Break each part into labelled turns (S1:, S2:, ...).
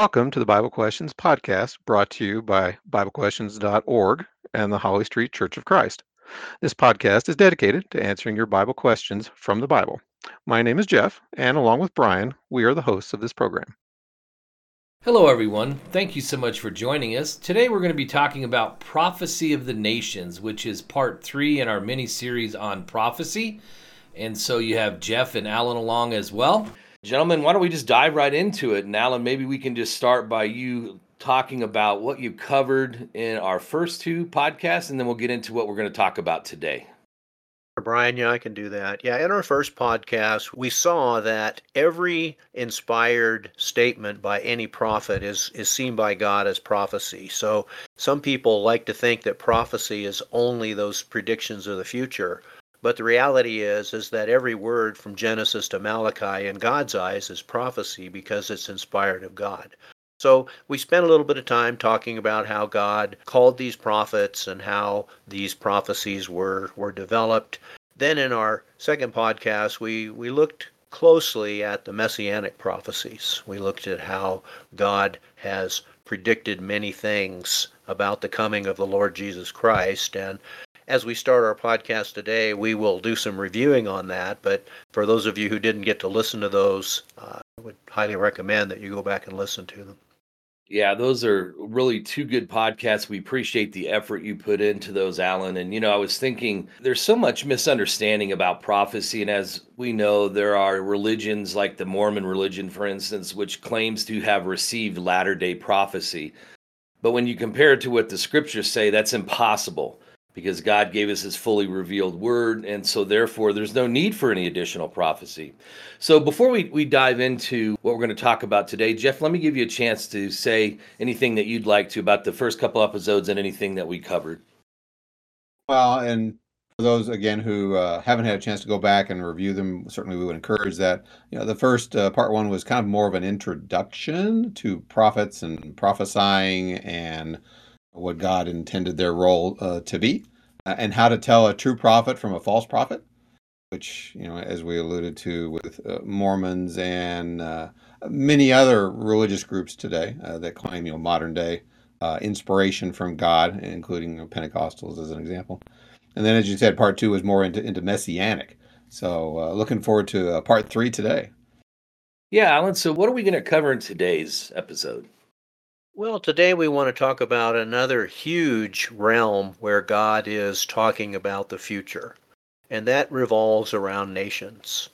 S1: Welcome to the Bible Questions podcast brought to you by BibleQuestions.org and the Holly Street Church of Christ. This podcast is dedicated to answering your Bible questions from the Bible. My name is Jeff, and along with Brian, we are the hosts of this program.
S2: Hello, everyone. Thank you so much for joining us. Today, we're going to be talking about Prophecy of the Nations, which is part three in our mini series on prophecy. And so you have Jeff and Alan along as well. Gentlemen, why don't we just dive right into it? And Alan, maybe we can just start by you talking about what you covered in our first two podcasts, and then we'll get into what we're going to talk about today.
S3: Brian, yeah, I can do that. Yeah, in our first podcast, we saw that every inspired statement by any prophet is, is seen by God as prophecy. So some people like to think that prophecy is only those predictions of the future. But the reality is is that every word from Genesis to Malachi in God's eyes is prophecy because it's inspired of God. So we spent a little bit of time talking about how God called these prophets and how these prophecies were were developed. Then in our second podcast we we looked closely at the messianic prophecies. We looked at how God has predicted many things about the coming of the Lord Jesus Christ and as we start our podcast today, we will do some reviewing on that. But for those of you who didn't get to listen to those, uh, I would highly recommend that you go back and listen to them.
S2: Yeah, those are really two good podcasts. We appreciate the effort you put into those, Alan. And, you know, I was thinking there's so much misunderstanding about prophecy. And as we know, there are religions like the Mormon religion, for instance, which claims to have received latter day prophecy. But when you compare it to what the scriptures say, that's impossible because God gave us his fully revealed word. And so, therefore, there's no need for any additional prophecy. So, before we, we dive into what we're going to talk about today, Jeff, let me give you a chance to say anything that you'd like to about the first couple episodes and anything that we covered.
S1: Well, and for those again who uh, haven't had a chance to go back and review them, certainly we would encourage that. You know, the first uh, part one was kind of more of an introduction to prophets and prophesying and what God intended their role uh, to be, uh, and how to tell a true prophet from a false prophet, which, you know, as we alluded to with uh, Mormons and uh, many other religious groups today uh, that claim, you know, modern day uh, inspiration from God, including Pentecostals as an example. And then, as you said, part two was more into, into messianic. So, looking forward to part three today.
S2: Yeah, Alan. So, what are we going to cover in today's episode?
S3: Well, today we want to talk about another huge realm where God is talking about the future, and that revolves around nations.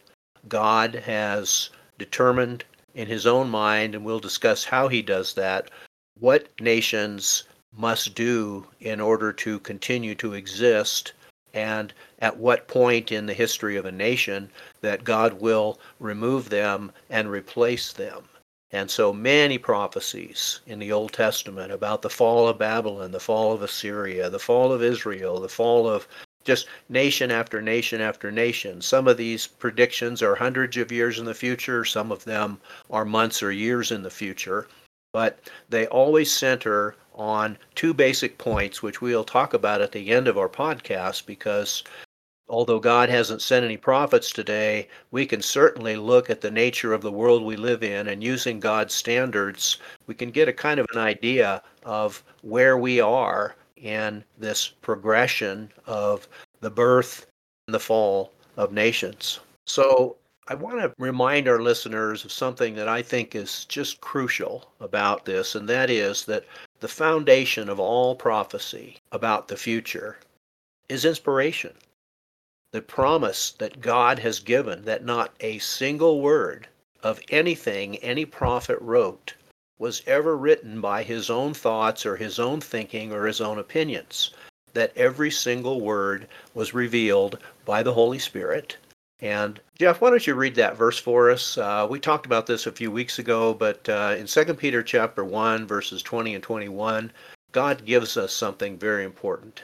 S3: God has determined in his own mind, and we'll discuss how he does that, what nations must do in order to continue to exist, and at what point in the history of a nation that God will remove them and replace them. And so many prophecies in the Old Testament about the fall of Babylon, the fall of Assyria, the fall of Israel, the fall of just nation after nation after nation. Some of these predictions are hundreds of years in the future, some of them are months or years in the future, but they always center on two basic points, which we'll talk about at the end of our podcast because although God hasn't sent any prophets today, we can certainly look at the nature of the world we live in and using God's standards, we can get a kind of an idea of where we are in this progression of the birth and the fall of nations. So I want to remind our listeners of something that I think is just crucial about this, and that is that the foundation of all prophecy about the future is inspiration the promise that God has given that not a single word of anything any prophet wrote was ever written by his own thoughts or his own thinking or his own opinions. That every single word was revealed by the Holy Spirit. And Jeff, why don't you read that verse for us? Uh, we talked about this a few weeks ago, but uh, in 2 Peter chapter 1, verses 20 and 21, God gives us something very important.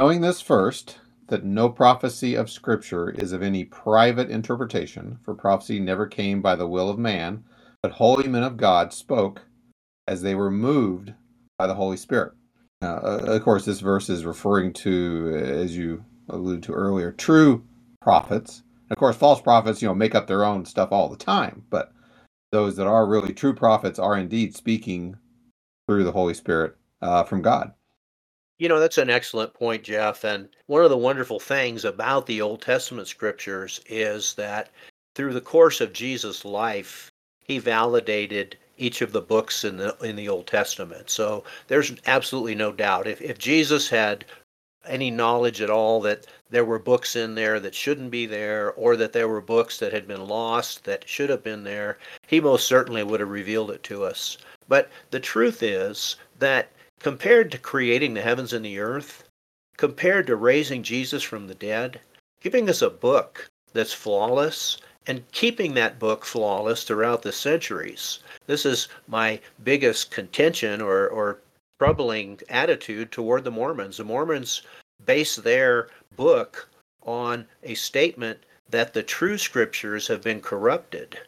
S1: Knowing this first, that no prophecy of Scripture is of any private interpretation, for prophecy never came by the will of man, but holy men of God spoke as they were moved by the Holy Spirit. Uh, of course, this verse is referring to, as you alluded to earlier, true prophets. And of course, false prophets, you know, make up their own stuff all the time. But those that are really true prophets are indeed speaking through the Holy Spirit uh, from God.
S3: You know, that's an excellent point, Jeff. And one of the wonderful things about the Old Testament scriptures is that through the course of Jesus' life, he validated each of the books in the in the Old Testament. So there's absolutely no doubt. If if Jesus had any knowledge at all that there were books in there that shouldn't be there or that there were books that had been lost that should have been there, he most certainly would have revealed it to us. But the truth is that compared to creating the heavens and the earth, compared to raising Jesus from the dead, giving us a book that's flawless and keeping that book flawless throughout the centuries. This is my biggest contention or, or troubling attitude toward the Mormons. The Mormons base their book on a statement that the true scriptures have been corrupted.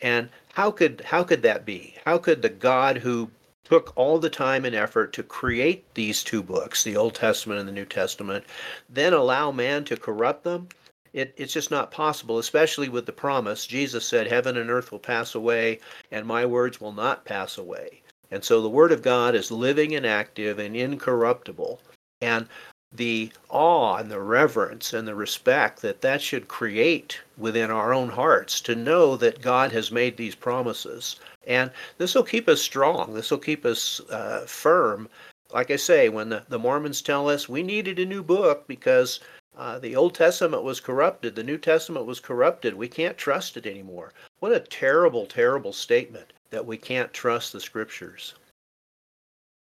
S3: And how could how could that be? How could the God who took all the time and effort to create these two books, the Old Testament and the New Testament, then allow man to corrupt them? It, it's just not possible, especially with the promise. Jesus said, Heaven and earth will pass away, and my words will not pass away. And so the Word of God is living and active and incorruptible. And the awe and the reverence and the respect that that should create within our own hearts to know that God has made these promises. And this will keep us strong. This will keep us uh, firm. Like I say, when the, the Mormons tell us we needed a new book because uh, the Old Testament was corrupted, the New Testament was corrupted. We can't trust it anymore. What a terrible, terrible statement that we can't trust the scriptures.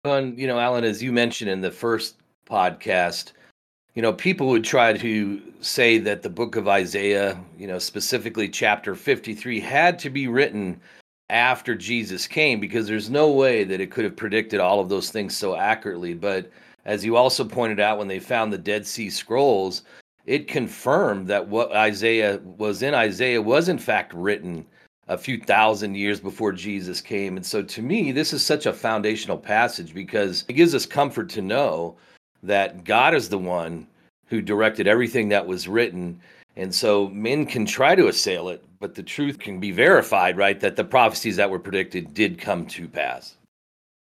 S2: And, you know, Alan, as you mentioned in the first podcast, you know, people would try to say that the book of Isaiah, you know, specifically chapter 53, had to be written after Jesus came because there's no way that it could have predicted all of those things so accurately. But as you also pointed out, when they found the Dead Sea Scrolls, it confirmed that what Isaiah was in Isaiah was in fact written a few thousand years before Jesus came. And so to me, this is such a foundational passage because it gives us comfort to know that God is the one who directed everything that was written. And so men can try to assail it, but the truth can be verified, right? That the prophecies that were predicted did come to pass.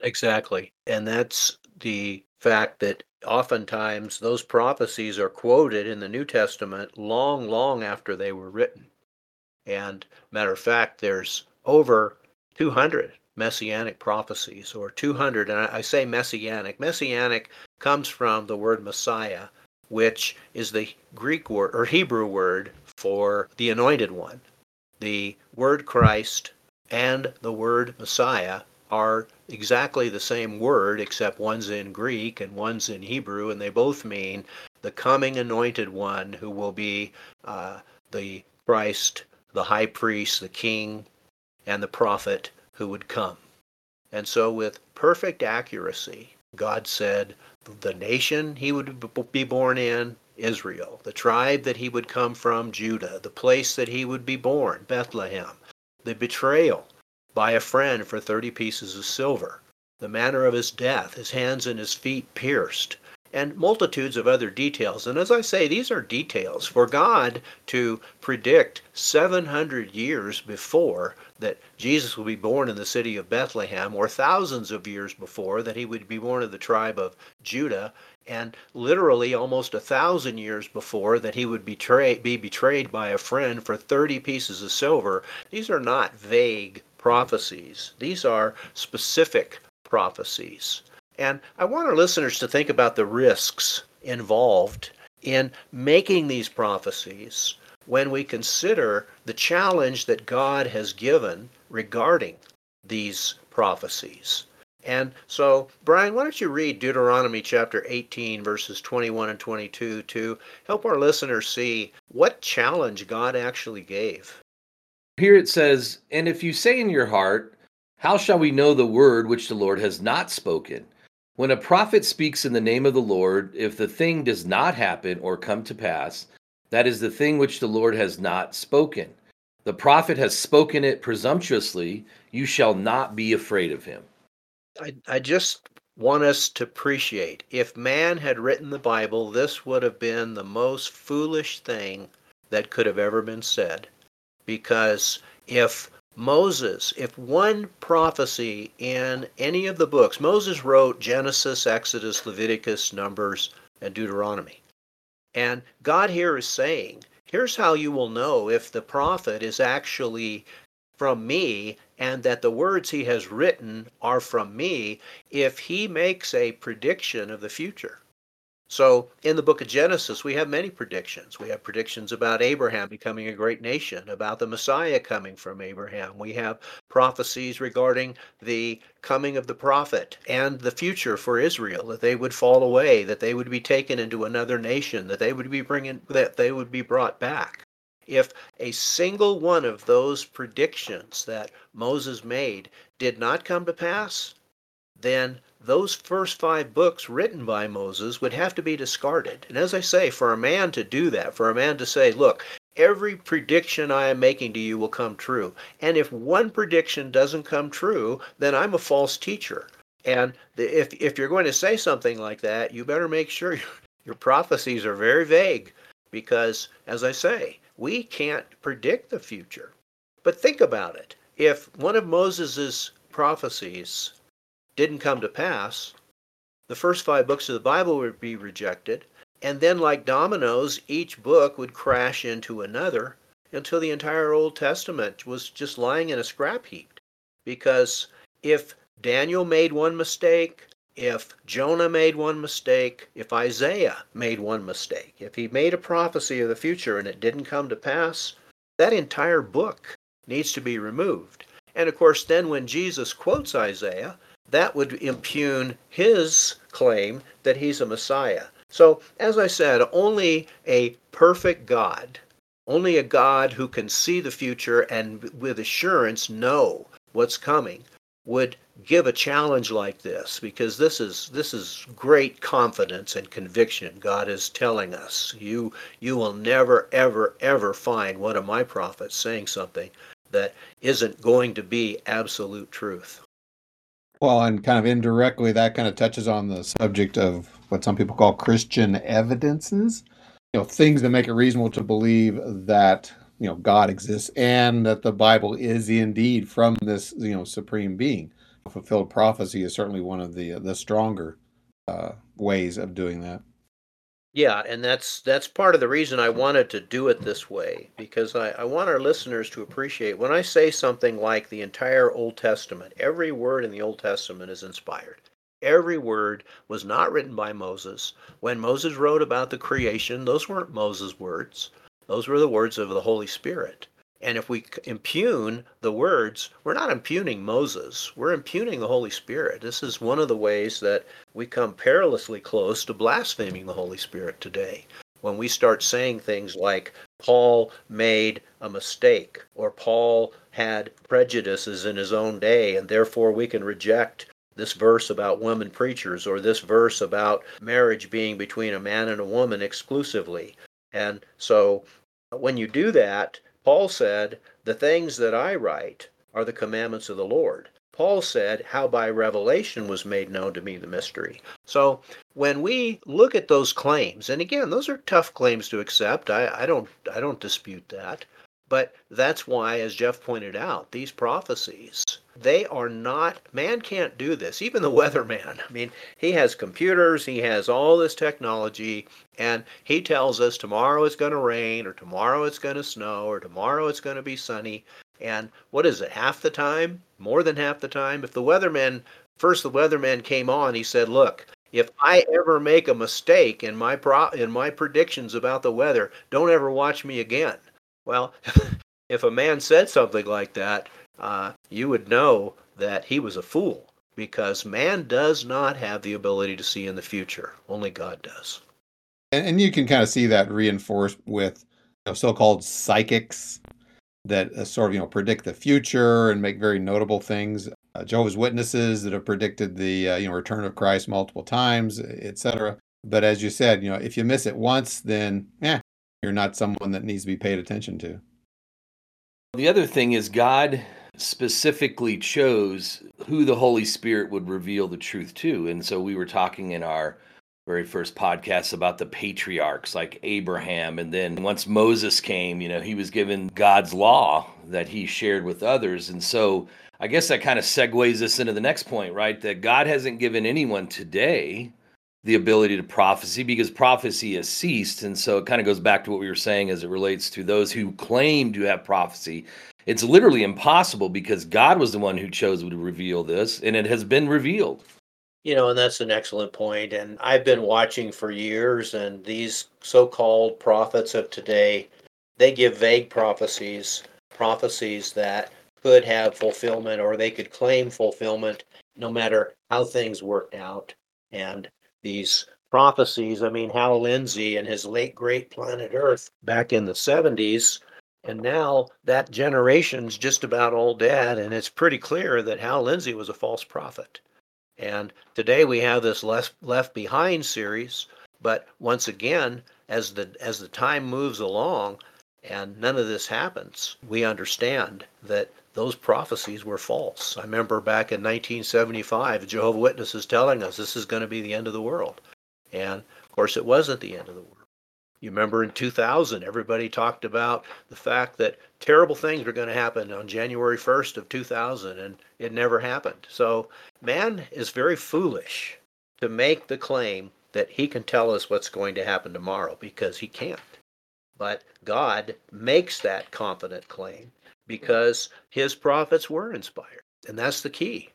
S3: Exactly. And that's the fact that oftentimes those prophecies are quoted in the New Testament long, long after they were written. And matter of fact, there's over 200 messianic prophecies, or 200, and I say messianic. Messianic comes from the word Messiah, which is the Greek word or Hebrew word for the anointed one. The word Christ and the word Messiah are exactly the same word, except one's in Greek and one's in Hebrew, and they both mean the coming anointed one who will be uh, the Christ, the high priest, the king, and the prophet who would come. And so, with perfect accuracy, God said the nation he would be born in, Israel, the tribe that he would come from, Judah, the place that he would be born, Bethlehem, the betrayal by a friend for thirty pieces of silver, the manner of his death, his hands and his feet pierced, and multitudes of other details. And as I say, these are details. For God to predict 700 years before that Jesus would be born in the city of Bethlehem, or thousands of years before that he would be born of the tribe of Judah, and literally almost a thousand years before that he would betray, be betrayed by a friend for 30 pieces of silver, these are not vague prophecies. These are specific prophecies. And I want our listeners to think about the risks involved in making these prophecies when we consider the challenge that God has given regarding these prophecies. And so, Brian, why don't you read Deuteronomy chapter 18, verses 21 and 22 to help our listeners see what challenge God actually gave?
S2: Here it says, And if you say in your heart, How shall we know the word which the Lord has not spoken? When a prophet speaks in the name of the Lord, if the thing does not happen or come to pass, that is the thing which the Lord has not spoken. The prophet has spoken it presumptuously, you shall not be afraid of him.
S3: I, I just want us to appreciate if man had written the Bible, this would have been the most foolish thing that could have ever been said because if Moses, if one prophecy in any of the books, Moses wrote Genesis, Exodus, Leviticus, Numbers, and Deuteronomy. And God here is saying, here's how you will know if the prophet is actually from me and that the words he has written are from me if he makes a prediction of the future. So in the book of Genesis, we have many predictions. We have predictions about Abraham becoming a great nation, about the Messiah coming from Abraham. We have prophecies regarding the coming of the prophet and the future for Israel, that they would fall away, that they would be taken into another nation, that they would be bringing that they would be brought back. If a single one of those predictions that Moses made did not come to pass, then those first five books written by Moses would have to be discarded. And as I say, for a man to do that, for a man to say, look, every prediction I am making to you will come true. And if one prediction doesn't come true, then I'm a false teacher. And if, if you're going to say something like that, you better make sure your, your prophecies are very vague because, as I say, we can't predict the future. But think about it. If one of Moses's prophecies didn't come to pass, the first five books of the Bible would be rejected, and then, like dominoes, each book would crash into another until the entire Old Testament was just lying in a scrap heap. Because if Daniel made one mistake, if Jonah made one mistake, if Isaiah made one mistake, if he made a prophecy of the future and it didn't come to pass, that entire book needs to be removed. And of course, then when Jesus quotes Isaiah, that would impugn his claim that he's a Messiah. So, as I said, only a perfect God, only a God who can see the future and with assurance know what's coming, would give a challenge like this because this is this is great confidence and conviction god is telling us you you will never ever ever find one of my prophets saying something that isn't going to be absolute truth
S1: well, and kind of indirectly, that kind of touches on the subject of what some people call Christian evidences. You know, things that make it reasonable to believe that you know God exists and that the Bible is indeed from this you know supreme being. Fulfilled prophecy is certainly one of the the stronger uh, ways of doing that.
S3: Yeah, and that's that's part of the reason I wanted to do it this way because I, I want our listeners to appreciate when I say something like the entire Old Testament, every word in the Old Testament is inspired. Every word was not written by Moses. When Moses wrote about the creation, those weren't Moses' words. Those were the words of the Holy Spirit. And if we impugn the words, we're not impugning Moses, we're impugning the Holy Spirit. This is one of the ways that we come perilously close to blaspheming the Holy Spirit today. When we start saying things like, Paul made a mistake, or Paul had prejudices in his own day, and therefore we can reject this verse about women preachers, or this verse about marriage being between a man and a woman exclusively. And so when you do that, Paul said, The things that I write are the commandments of the Lord. Paul said, How by revelation was made known to me the mystery. So when we look at those claims, and again, those are tough claims to accept. I, I don't I don't dispute that. But that's why, as Jeff pointed out, these prophecies, they are not, man can't do this. Even the weatherman. I mean, he has computers, he has all this technology, and he tells us tomorrow it's going to rain, or tomorrow it's going to snow, or tomorrow it's going to be sunny. And what is it, half the time? More than half the time? If the weatherman, first the weatherman came on, he said, Look, if I ever make a mistake in my pro- in my predictions about the weather, don't ever watch me again. Well, if a man said something like that, uh, you would know that he was a fool because man does not have the ability to see in the future. Only God does.
S1: And, and you can kind of see that reinforced with you know, so-called psychics that uh, sort of you know predict the future and make very notable things. Uh, Jehovah's Witnesses that have predicted the uh, you know return of Christ multiple times, etc. But as you said, you know if you miss it once, then yeah, you're not someone that needs to be paid attention to.
S2: The other thing is God specifically chose who the Holy Spirit would reveal the truth to. And so we were talking in our very first podcast about the patriarchs like Abraham. And then once Moses came, you know, he was given God's law that he shared with others. And so I guess that kind of segues us into the next point, right? That God hasn't given anyone today the ability to prophecy because prophecy has ceased. And so it kind of goes back to what we were saying as it relates to those who claim to have prophecy. It's literally impossible because God was the one who chose to reveal this, and it has been revealed.
S3: You know, and that's an excellent point. And I've been watching for years, and these so called prophets of today, they give vague prophecies, prophecies that could have fulfillment or they could claim fulfillment no matter how things worked out. And these prophecies, I mean, Hal Lindsey and his late great planet Earth back in the 70s, and now that generation's just about all dead, and it's pretty clear that Hal Lindsey was a false prophet. And today we have this left left behind series, but once again, as the as the time moves along and none of this happens, we understand that those prophecies were false. I remember back in 1975, Jehovah Witnesses telling us this is going to be the end of the world. And of course, it wasn't the end of the world. You remember in 2000, everybody talked about the fact that terrible things were going to happen on January 1st of 2000, and it never happened. So man is very foolish to make the claim that he can tell us what's going to happen tomorrow because he can't. But God makes that confident claim because his prophets were inspired. And that's the key.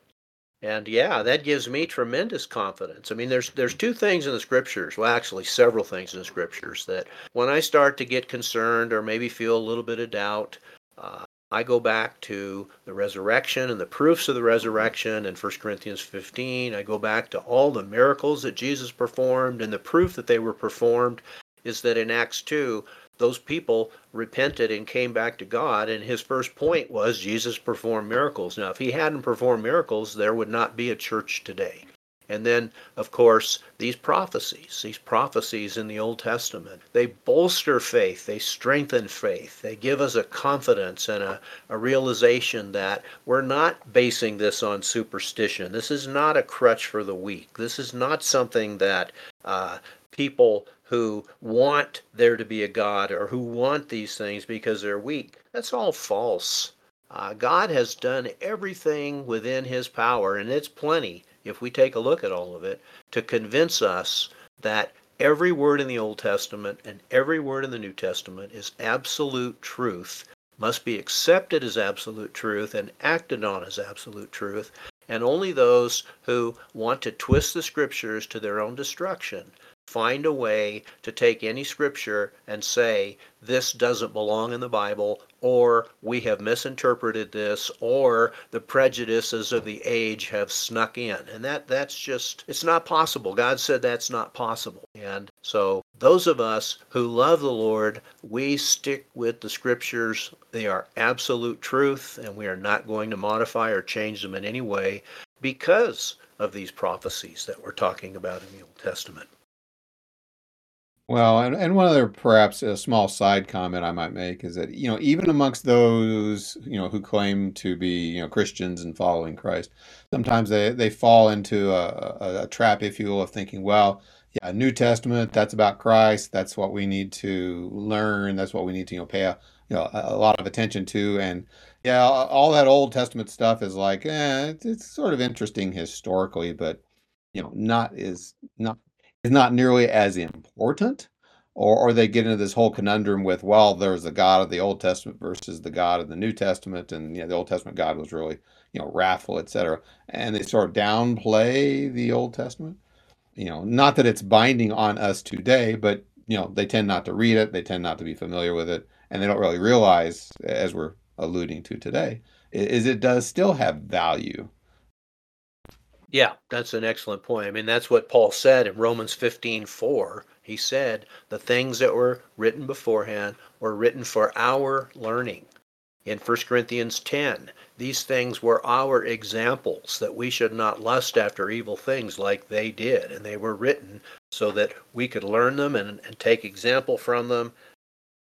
S3: And yeah, that gives me tremendous confidence. I mean, there's there's two things in the scriptures, well, actually several things in the scriptures that when I start to get concerned or maybe feel a little bit of doubt, uh, I go back to the resurrection and the proofs of the resurrection in 1 Corinthians 15. I go back to all the miracles that Jesus performed, and the proof that they were performed is that in Acts 2, those people repented and came back to God. And his first point was Jesus performed miracles. Now, if he hadn't performed miracles, there would not be a church today. And then, of course, these prophecies, these prophecies in the Old Testament, they bolster faith, they strengthen faith, they give us a confidence and a, a realization that we're not basing this on superstition. This is not a crutch for the weak. This is not something that uh, people who want there to be a God or who want these things because they're weak. That's all false. Uh, God has done everything within his power, and it's plenty if we take a look at all of it, to convince us that every word in the Old Testament and every word in the New Testament is absolute truth, must be accepted as absolute truth and acted on as absolute truth, and only those who want to twist the scriptures to their own destruction find a way to take any scripture and say, this doesn't belong in the Bible, or we have misinterpreted this, or the prejudices of the age have snuck in. And that, that's just, it's not possible. God said that's not possible. And so, those of us who love the Lord, we stick with the scriptures. They are absolute truth, and we are not going to modify or change them in any way because of these prophecies that we're talking about in the Old Testament.
S1: Well, and, and one other perhaps a small side comment I might make is that, you know, even amongst those, you know, who claim to be, you know, Christians and following Christ, sometimes they, they fall into a, a, a trap, if you will, of thinking, well, yeah, New Testament, that's about Christ. That's what we need to learn. That's what we need to, you know, pay a, you know, a, a lot of attention to. And yeah, all that Old Testament stuff is like, eh, it's, it's sort of interesting historically, but, you know, not is not is not nearly as important? Or, or they get into this whole conundrum with well there's the god of the old testament versus the god of the new testament and you know the old testament god was really you know wrathful etc and they sort of downplay the old testament? You know not that it's binding on us today but you know they tend not to read it they tend not to be familiar with it and they don't really realize as we're alluding to today is it does still have value
S3: yeah, that's an excellent point. I mean, that's what Paul said in Romans 15 4. He said, The things that were written beforehand were written for our learning. In 1 Corinthians 10, these things were our examples that we should not lust after evil things like they did. And they were written so that we could learn them and, and take example from them.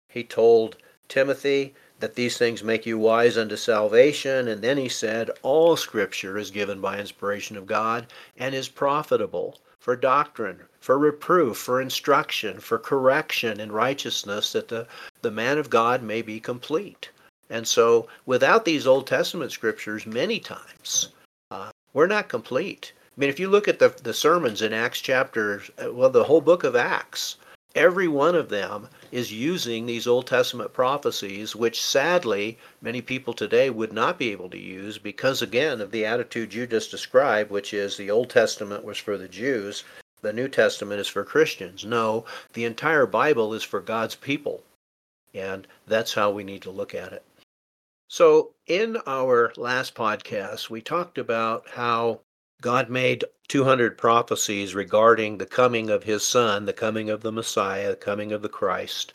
S3: He told Timothy, that these things make you wise unto salvation. And then he said, All scripture is given by inspiration of God and is profitable for doctrine, for reproof, for instruction, for correction in righteousness, that the, the man of God may be complete. And so, without these Old Testament scriptures, many times, uh, we're not complete. I mean, if you look at the, the sermons in Acts chapter, uh, well, the whole book of Acts, every one of them is using these Old Testament prophecies, which sadly many people today would not be able to use because, again, of the attitude you just described, which is the Old Testament was for the Jews, the New Testament is for Christians. No, the entire Bible is for God's people. And that's how we need to look at it. So, in our last podcast, we talked about how God made 200 prophecies regarding the coming of his son, the coming of the Messiah, the coming of the Christ.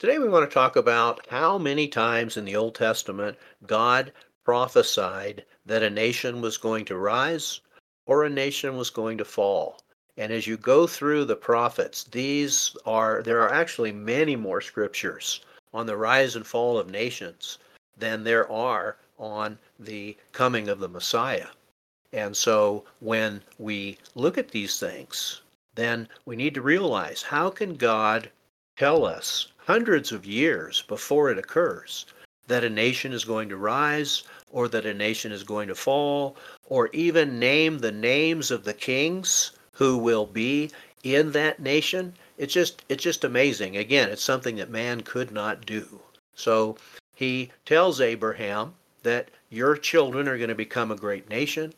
S3: Today we want to talk about how many times in the Old Testament God prophesied that a nation was going to rise or a nation was going to fall. And as you go through the prophets, these are there are actually many more scriptures on the rise and fall of nations than there are on the coming of the Messiah. And so when we look at these things, then we need to realize how can God tell us hundreds of years before it occurs that a nation is going to rise or that a nation is going to fall or even name the names of the kings who will be in that nation? It's just it's just amazing. Again it's something that man could not do. So he tells abraham that your children are going to become a great nation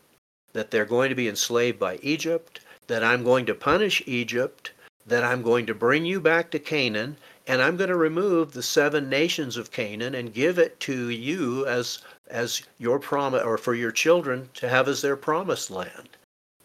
S3: that they're going to be enslaved by Egypt, that I'm going to punish Egypt, that I'm going to bring you back to Canaan, and I'm going to remove the seven nations of Canaan and give it to you as as your promise or for your children to have as their promised land.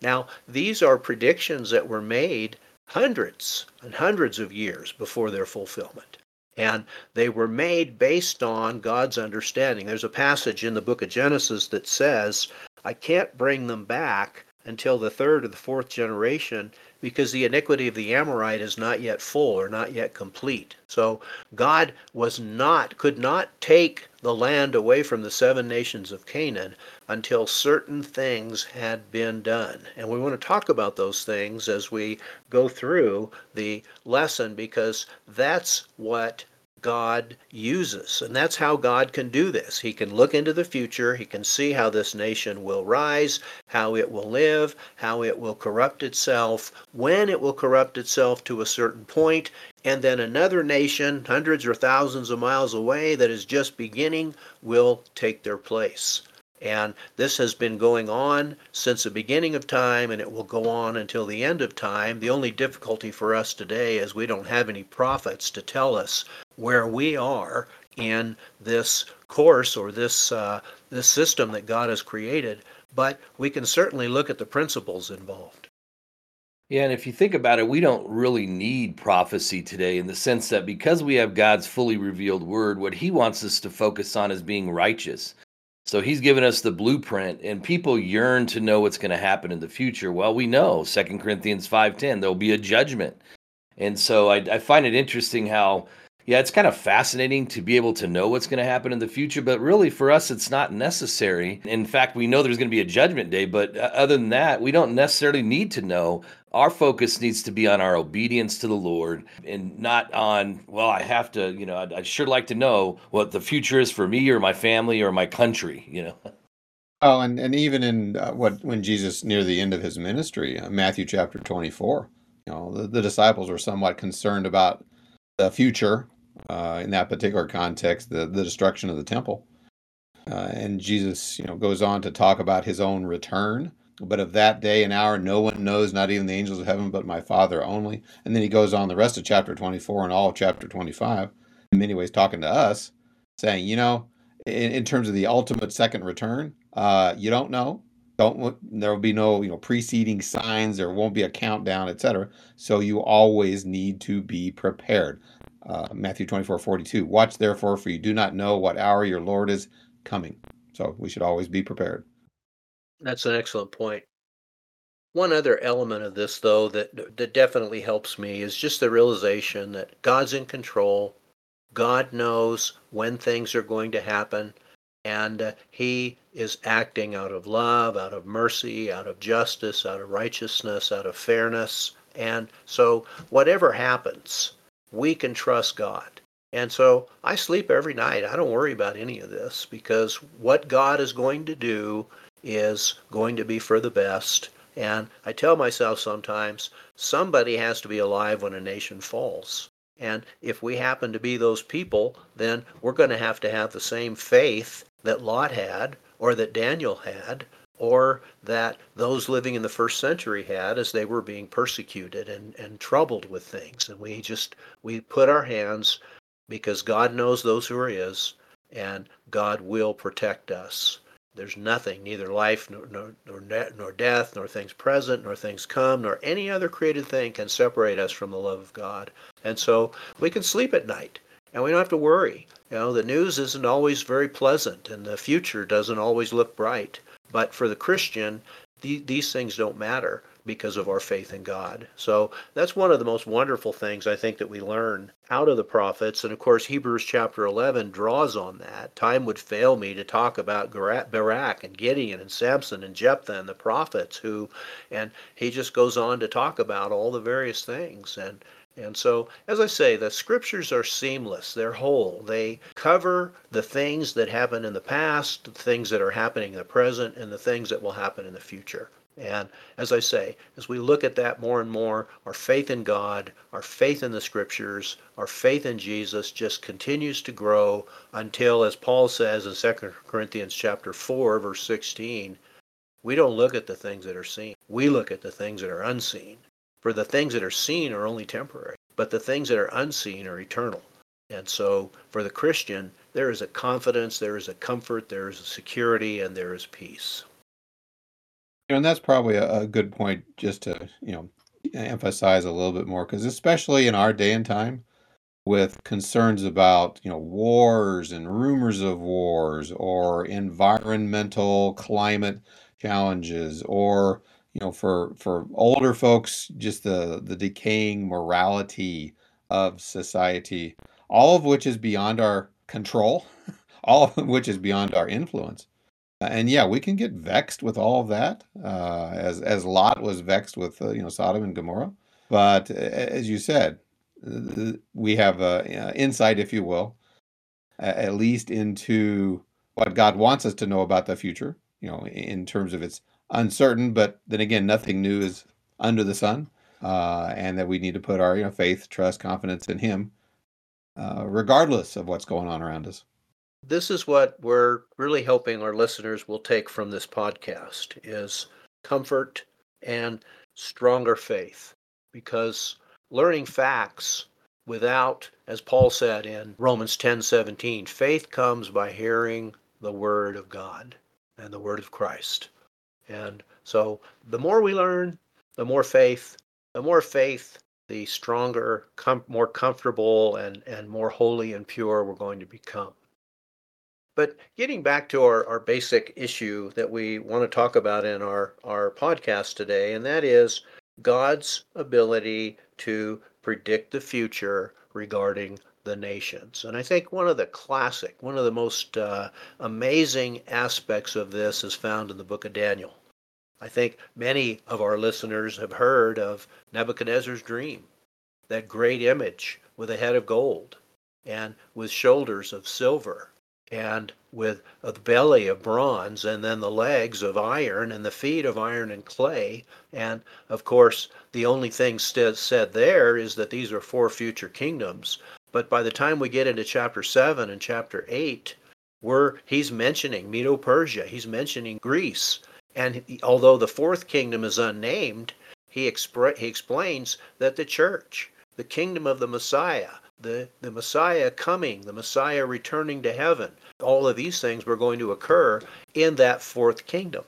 S3: Now, these are predictions that were made hundreds and hundreds of years before their fulfillment. And they were made based on God's understanding. There's a passage in the book of Genesis that says I can't bring them back until the third or the fourth generation because the iniquity of the Amorite is not yet full or not yet complete. So God was not could not take the land away from the seven nations of Canaan until certain things had been done. And we want to talk about those things as we go through the lesson because that's what God uses. And that's how God can do this. He can look into the future, He can see how this nation will rise, how it will live, how it will corrupt itself, when it will corrupt itself to a certain point, and then another nation, hundreds or thousands of miles away, that is just beginning, will take their place. And this has been going on since the beginning of time, and it will go on until the end of time. The only difficulty for us today is we don't have any prophets to tell us where we are in this course or this uh, this system that God has created. But we can certainly look at the principles involved.
S2: Yeah, and if you think about it, we don't really need prophecy today in the sense that because we have God's fully revealed word, what he wants us to focus on is being righteous. So he's given us the blueprint and people yearn to know what's going to happen in the future. Well, we know Second Corinthians 5:10 there'll be a judgment. And so I, I find it interesting how yeah, it's kind of fascinating to be able to know what's going to happen in the future, but really for us, it's not necessary. In fact, we know there's going to be a judgment day, but uh, other than that, we don't necessarily need to know. Our focus needs to be on our obedience to the Lord and not on, well, I have to, you know, I'd, I'd sure like to know what the future is for me or my family or my country, you know.
S1: Oh, and, and even in uh, what when Jesus near the end of his ministry, uh, Matthew chapter 24, you know, the, the disciples were somewhat concerned about the future uh, in that particular context, the, the destruction of the temple. Uh, and Jesus, you know, goes on to talk about his own return. But of that day and hour, no one knows, not even the angels of heaven, but my Father only. And then he goes on the rest of chapter 24 and all of chapter 25, in many ways talking to us, saying, you know, in, in terms of the ultimate second return, uh, you don't know. Don't there will be no you know preceding signs. There won't be a countdown, etc. So you always need to be prepared uh, Matthew 24, 42. Watch therefore, for you do not know what hour your Lord is coming. So we should always be prepared.
S3: That's an excellent point. One other element of this, though, that, that definitely helps me is just the realization that God's in control. God knows when things are going to happen. and uh, he is acting out of love, out of mercy, out of justice, out of righteousness, out of fairness. And so, whatever happens, we can trust God. And so, I sleep every night. I don't worry about any of this because what God is going to do is going to be for the best. And I tell myself sometimes somebody has to be alive when a nation falls. And if we happen to be those people, then we're going to have to have the same faith that Lot had, or that Daniel had, or that those living in the first century had as they were being persecuted and, and troubled with things. And we just, we put our hands because God knows those who are His, and God will protect us. There's nothing, neither life nor, nor, nor, death, nor things present, nor things come, nor any other created thing can separate us from the love of God. And so we can sleep at night and we don't have to worry. You know, the news isn't always very pleasant and the future doesn't always look bright. But for the Christian, the, these things don't matter because of our faith in God. So that's one of the most wonderful things I think that we learn out of the prophets. And of course, Hebrews chapter 11 draws on that. Time would fail me to talk about Barak and Gideon and Samson and Jephthah and the prophets who, and he just goes on to talk about all the various things. And and so, as I say, the scriptures are seamless, they're whole. They cover the things that happened in the past, the things that are happening in the present, and the things that will happen in the future. And as I say, as we look at that more and more, our faith in God, our faith in the scriptures, our faith in Jesus just continues to grow until, as Paul says in 2 Corinthians chapter 4, verse 16, we don't look at the things that are seen. We look at the things that are unseen. For the things that are seen are only temporary, but the things that are unseen are eternal. And so for the Christian, there is a confidence, there is a comfort, there is a security, and there is peace.
S1: And that's probably a, a good point just to, you know, emphasize a little bit more because especially in our day and time with concerns about, you know, wars and rumors of wars or environmental climate challenges or you know, for for older folks, just the the decaying morality of society, all of which is beyond our control, all of which is beyond our influence. And yeah, we can get vexed with all of that, uh, as as Lot was vexed with uh, you know Sodom and Gomorrah. But as you said, we have insight, if you will, at least into what God wants us to know about the future. You know, in terms of its uncertain, but then again, nothing new is under the sun, uh, and that we need to put our you know faith, trust, confidence in Him, uh, regardless of what's going on around us.
S3: This is what we're really hoping our listeners will take from this podcast is comfort and stronger faith, because learning facts without, as Paul said in Romans ten seventeen, faith comes by hearing the word of God and the word of Christ. And so the more we learn, the more faith, the more faith, the stronger, com- more comfortable, and, and more holy and pure we're going to become. But getting back to our, our basic issue that we want to talk about in our, our podcast today, and that is God's ability to predict the future regarding the nations. And I think one of the classic, one of the most uh, amazing aspects of this is found in the book of Daniel. I think many of our listeners have heard of Nebuchadnezzar's dream, that great image with a head of gold and with shoulders of silver and with a belly of bronze and then the legs of iron and the feet of iron and clay. And of course, the only thing st- said there is that these are four future kingdoms. But by the time we get into chapter 7 and chapter 8, we're, he's mentioning Medo Persia, he's mentioning Greece. And he, although the fourth kingdom is unnamed, he, expre- he explains that the church, the kingdom of the Messiah, the, the Messiah coming, the Messiah returning to heaven, all of these things were going to occur in that fourth kingdom.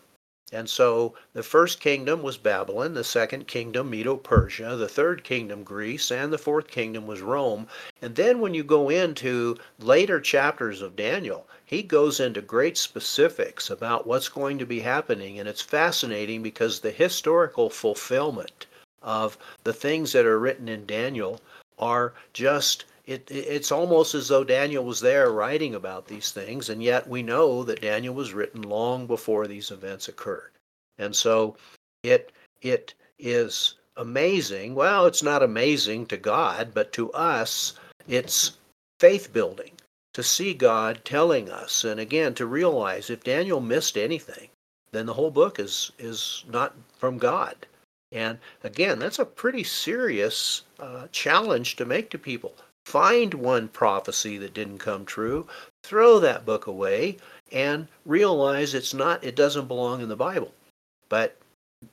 S3: And so the first kingdom was Babylon, the second kingdom Medo Persia, the third kingdom Greece, and the fourth kingdom was Rome. And then when you go into later chapters of Daniel, he goes into great specifics about what's going to be happening. And it's fascinating because the historical fulfillment of the things that are written in Daniel are just it, it's almost as though Daniel was there writing about these things, and yet we know that Daniel was written long before these events occurred. And so it it is amazing. Well, it's not amazing to God, but to us, it's faith building to see God telling us, and again to realize if Daniel missed anything, then the whole book is is not from God. And again, that's a pretty serious uh, challenge to make to people. Find one prophecy that didn't come true, throw that book away, and realize it's not, it doesn't belong in the Bible. But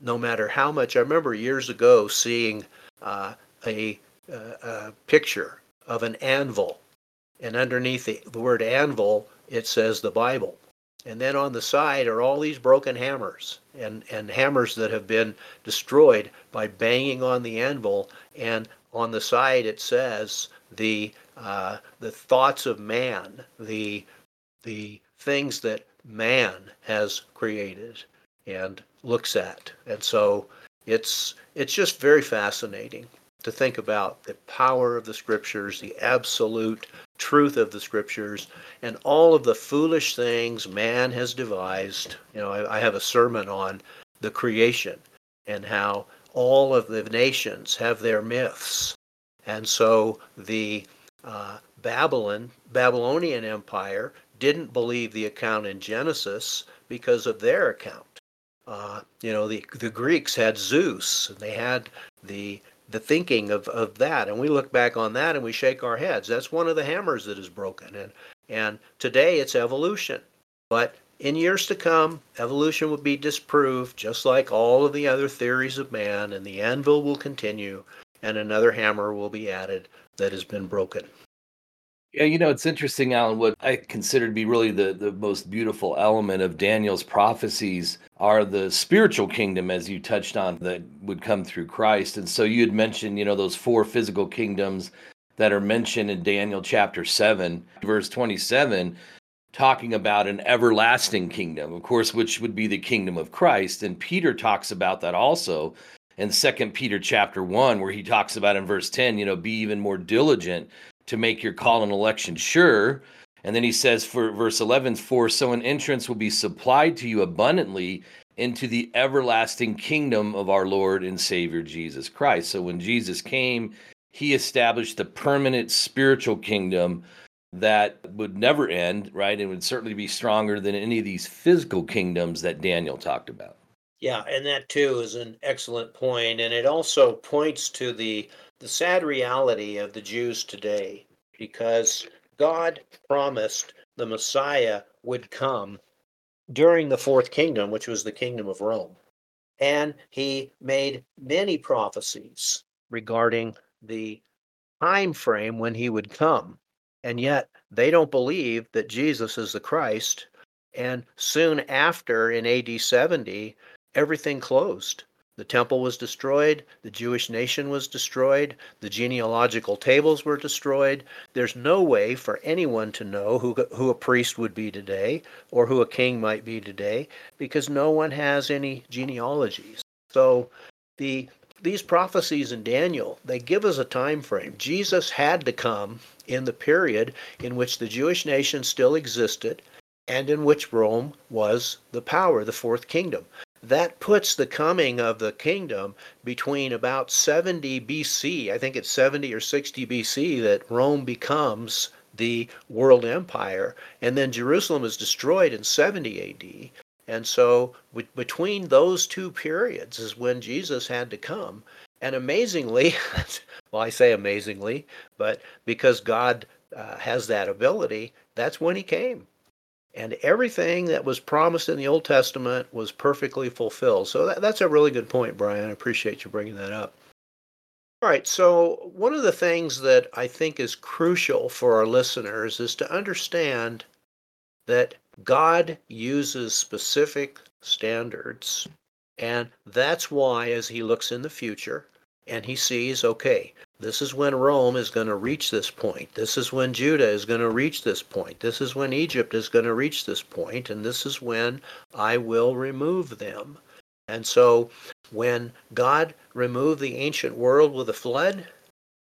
S3: no matter how much, I remember years ago seeing uh, a, a picture of an anvil, and underneath the, the word anvil, it says the Bible. And then on the side are all these broken hammers and, and hammers that have been destroyed by banging on the anvil. And on the side it says the uh, the thoughts of man, the the things that man has created and looks at. And so it's it's just very fascinating to think about the power of the scriptures, the absolute truth of the scriptures, and all of the foolish things man has devised. You know, I, I have a sermon on the creation and how all of the nations have their myths. And so the uh, Babylon, Babylonian Empire, didn't believe the account in Genesis because of their account. Uh, you know, the the Greeks had Zeus, and they had the the thinking of, of that, and we look back on that and we shake our heads. That's one of the hammers that is broken, and and today it's evolution. But in years to come, evolution will be disproved, just like all of the other theories of man, and the anvil will continue, and another hammer will be added that has been broken.
S2: Yeah, you know, it's interesting, Alan. What I consider to be really the, the most beautiful element of Daniel's prophecies are the spiritual kingdom, as you touched on, that would come through Christ. And so you had mentioned, you know, those four physical kingdoms that are mentioned in Daniel chapter 7, verse 27, talking about an everlasting kingdom, of course, which would be the kingdom of Christ. And Peter talks about that also in Second Peter chapter 1, where he talks about in verse 10, you know, be even more diligent to make your call and election sure. And then he says for verse 11, for so an entrance will be supplied to you abundantly into the everlasting kingdom of our Lord and Savior Jesus Christ. So when Jesus came, he established the permanent spiritual kingdom that would never end, right? And would certainly be stronger than any of these physical kingdoms that Daniel talked about.
S3: Yeah, and that too is an excellent point, and it also points to the the sad reality of the Jews today because God promised the Messiah would come during the fourth kingdom, which was the kingdom of Rome. And he made many prophecies regarding the time frame when he would come. And yet they don't believe that Jesus is the Christ. And soon after, in AD 70, everything closed. The temple was destroyed, the Jewish nation was destroyed, the genealogical tables were destroyed. There's no way for anyone to know who, who a priest would be today or who a king might be today because no one has any genealogies. So the these prophecies in Daniel, they give us a time frame. Jesus had to come in the period in which the Jewish nation still existed and in which Rome was the power, the fourth kingdom that puts the coming of the kingdom between about 70 BC, I think it's 70 or 60 BC, that Rome becomes the world empire, and then Jerusalem is destroyed in 70 AD. And so, between those two periods is when Jesus had to come. And amazingly, well, I say amazingly, but because God uh, has that ability, that's when he came and everything that was promised in the Old Testament was perfectly fulfilled. So that, that's a really good point, Brian. I appreciate you bringing that up. All right, so one of the things that I think is crucial for our listeners is to understand that God uses specific standards. And that's why, as he looks in the future and he sees, okay, this is when Rome is going to reach this point. This is when Judah is going to reach this point. This is when Egypt is going to reach this point, and this is when I will remove them. And so when God removed the ancient world with a flood,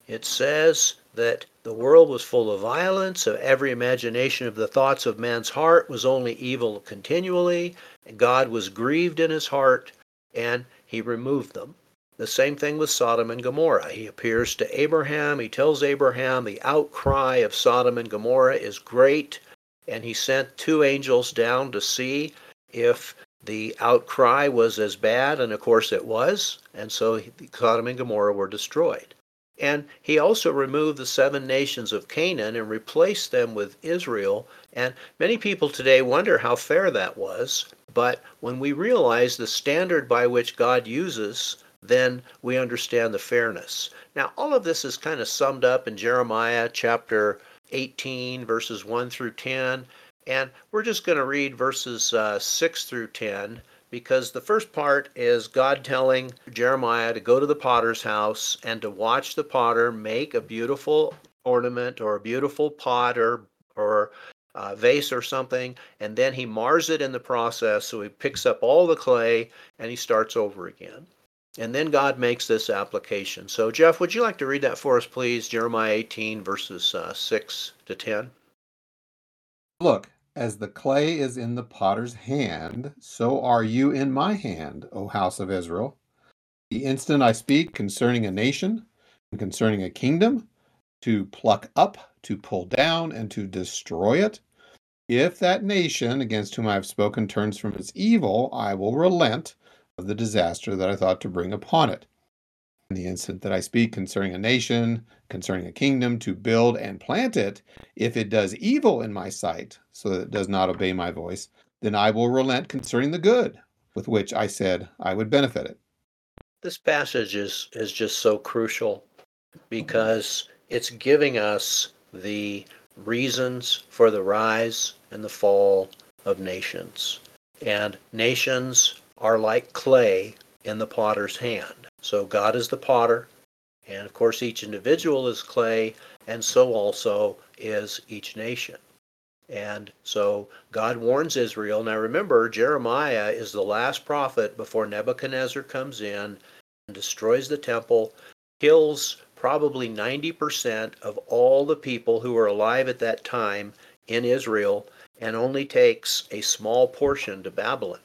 S3: It says that the world was full of violence, of every imagination of the thoughts of man's heart was only evil continually. God was grieved in his heart, and he removed them. The same thing with Sodom and Gomorrah. He appears to Abraham. He tells Abraham the outcry of Sodom and Gomorrah is great, and he sent two angels down to see if the outcry was as bad, and of course it was, and so Sodom and Gomorrah were destroyed. And he also removed the seven nations of Canaan and replaced them with Israel. And many people today wonder how fair that was. But when we realize the standard by which God uses, then we understand the fairness. Now, all of this is kind of summed up in Jeremiah chapter 18, verses 1 through 10. And we're just going to read verses uh, 6 through 10 because the first part is God telling Jeremiah to go to the potter's house and to watch the potter make a beautiful ornament or a beautiful pot or, or uh, vase or something, and then he mars it in the process. So he picks up all the clay and he starts over again. And then God makes this application. So, Jeff, would you like to read that for us, please? Jeremiah 18, verses uh, 6 to 10.
S1: Look, as the clay is in the potter's hand, so are you in my hand, O house of Israel. The instant I speak concerning a nation and concerning a kingdom, to pluck up, to pull down, and to destroy it, if that nation against whom I have spoken turns from its evil, I will relent of the disaster that I thought to bring upon it. In the instant that I speak concerning a nation, concerning a kingdom, to build and plant it, if it does evil in my sight, so that it does not obey my voice, then I will relent concerning the good with which I said I would benefit it.
S3: This passage is, is just so crucial because it's giving us the reasons for the rise and the fall of nations. And nations are like clay in the potter's hand. So God is the potter, and of course, each individual is clay, and so also is each nation. And so God warns Israel. Now remember, Jeremiah is the last prophet before Nebuchadnezzar comes in and destroys the temple, kills probably 90% of all the people who were alive at that time in Israel, and only takes a small portion to Babylon.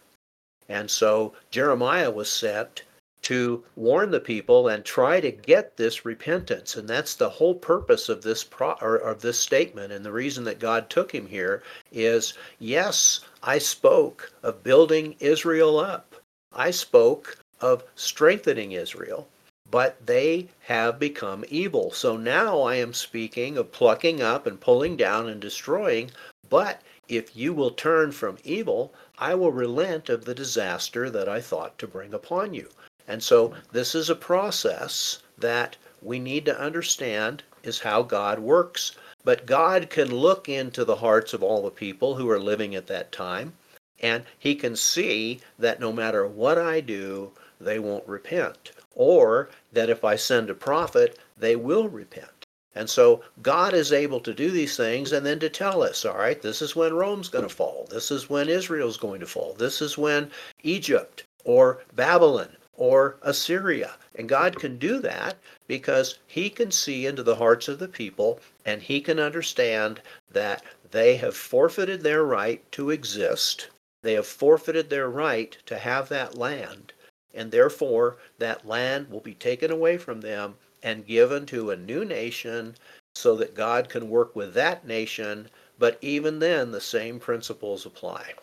S3: And so Jeremiah was sent to warn the people and try to get this repentance. And that's the whole purpose of this pro, or, of this statement. And the reason that God took him here is yes, I spoke of building Israel up. I spoke of strengthening Israel, but they have become evil. So now I am speaking of plucking up and pulling down and destroying, but if you will turn from evil, I will relent of the disaster that I thought to bring upon you. And so this is a process that we need to understand is how God works. But God can look into the hearts of all the people who are living at that time, and He can see that no matter what I do, they won't repent. Or that if I send a prophet, they will repent. And so God is able to do these things and then to tell us, all right, this is when Rome's going to fall. This is when Israel's going to fall. This is when Egypt or Babylon or Assyria. And God can do that because He can see into the hearts of the people and He can understand that they have forfeited their right to exist. They have forfeited their right to have that land. And therefore, that land will be taken away from them and given to a new nation so that God can work with that nation. But even then, the same principles apply.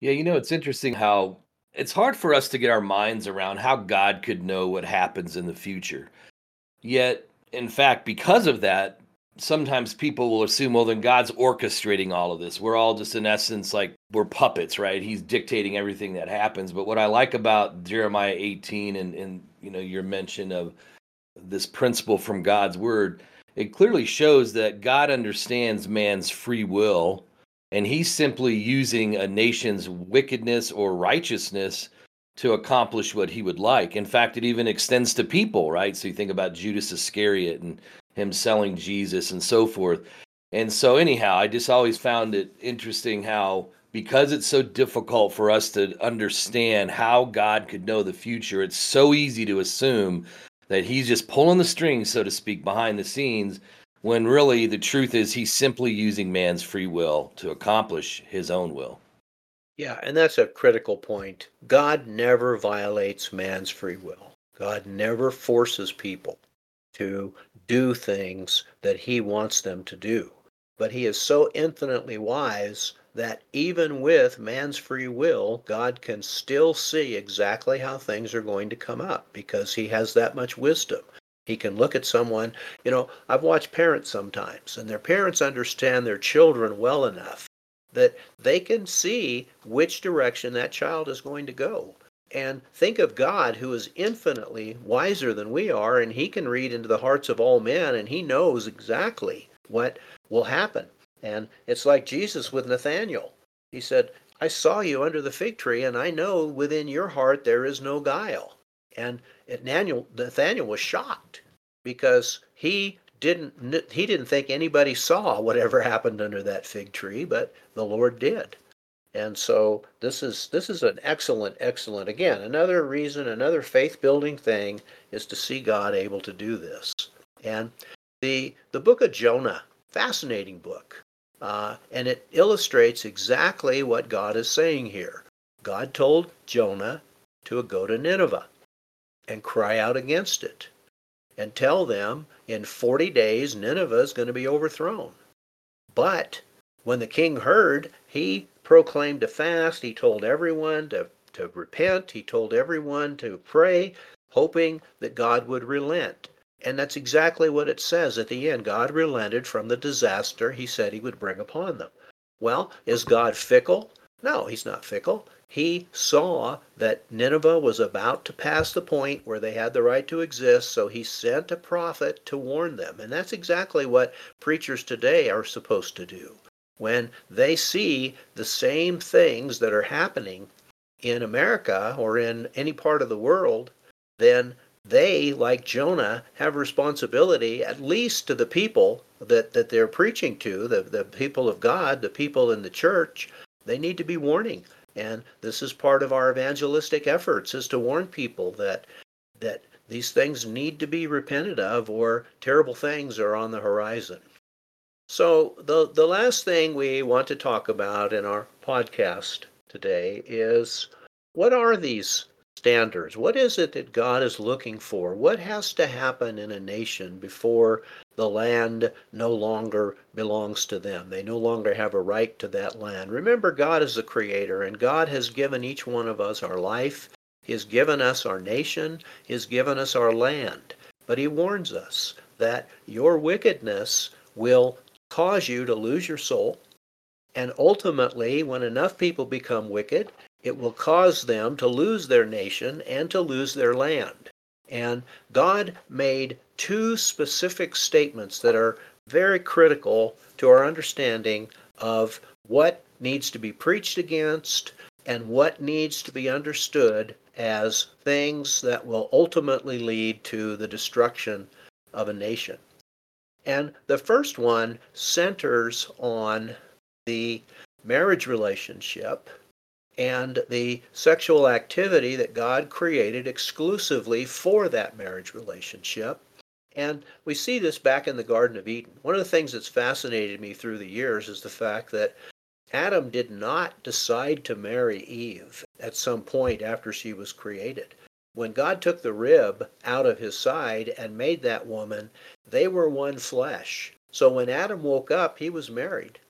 S2: Yeah, you know, it's interesting how it's hard for us to get our minds around how God could know what happens in the future. Yet, in fact, because of that, sometimes people will assume, well, then God's orchestrating all of this. We're all just, in essence, like we're puppets, right? He's dictating everything that happens. But what I like about Jeremiah 18 and, and you know, your mention of this principle from God's word, it clearly shows that God understands man's free will and he's simply using a nation's wickedness or righteousness to accomplish what he would like. In fact, it even extends to people, right? So you think about Judas Iscariot and him selling Jesus and so forth. And so, anyhow, I just always found it interesting how, because it's so difficult for us to understand how God could know the future, it's so easy to assume that he's just pulling the strings, so to speak, behind the scenes, when really the truth is he's simply using man's free will to accomplish his own will.
S3: Yeah, and that's a critical point. God never violates man's free will. God never forces people to do things that he wants them to do. But he is so infinitely wise that even with man's free will, God can still see exactly how things are going to come up because he has that much wisdom. He can look at someone, you know, I've watched parents sometimes, and their parents understand their children well enough that they can see which direction that child is going to go. And think of God, who is infinitely wiser than we are, and he can read into the hearts of all men, and he knows exactly what will happen. And it's like Jesus with Nathanael. He said, I saw you under the fig tree, and I know within your heart there is no guile. And Nathanael, was shocked because he didn't he didn't think anybody saw whatever happened under that fig tree, but the Lord did. And so this is this is an excellent, excellent again, another reason, another faith building thing is to see God able to do this. And the the book of Jonah, fascinating book. Uh, and it illustrates exactly what God is saying here. God told Jonah to go to Nineveh and cry out against it and tell them in 40 days Nineveh is going to be overthrown. But when the king heard, he proclaimed a fast. He told everyone to, to repent. He told everyone to pray, hoping that God would relent. And that's exactly what it says at the end. God relented from the disaster he said he would bring upon them. Well, is God fickle? No, he's not fickle. He saw that Nineveh was about to pass the point where they had the right to exist, so he sent a prophet to warn them. And that's exactly what preachers today are supposed to do. When they see the same things that are happening in America or in any part of the world, then they, like Jonah, have responsibility at least to the people that, that they're preaching to, the, the people of God, the people in the church. They need to be warning. And this is part of our evangelistic efforts is to warn people that that these things need to be repented of or terrible things are on the horizon. So the the last thing we want to talk about in our podcast today is what are these standards? What is it that God is looking for? What has to happen in a nation before the land no longer belongs to them? They no longer have a right to that land. Remember, God is the creator, and God has given each one of us our life. He has given us our nation. He has given us our land. But He warns us that your wickedness will cause you to lose your soul. And ultimately, when enough people become wicked, it will cause them to lose their nation and to lose their land. And God made two specific statements that are very critical to our understanding of what needs to be preached against and what needs to be understood as things that will ultimately lead to the destruction of a nation. And the first one centers on the marriage relationship and the sexual activity that God created exclusively for that marriage relationship. And we see this back in the Garden of Eden. One of the things that's fascinated me through the years is the fact that Adam did not decide to marry Eve at some point after she was created. When God took the rib out of his side and made that woman, they were one flesh. So when Adam woke up, he was married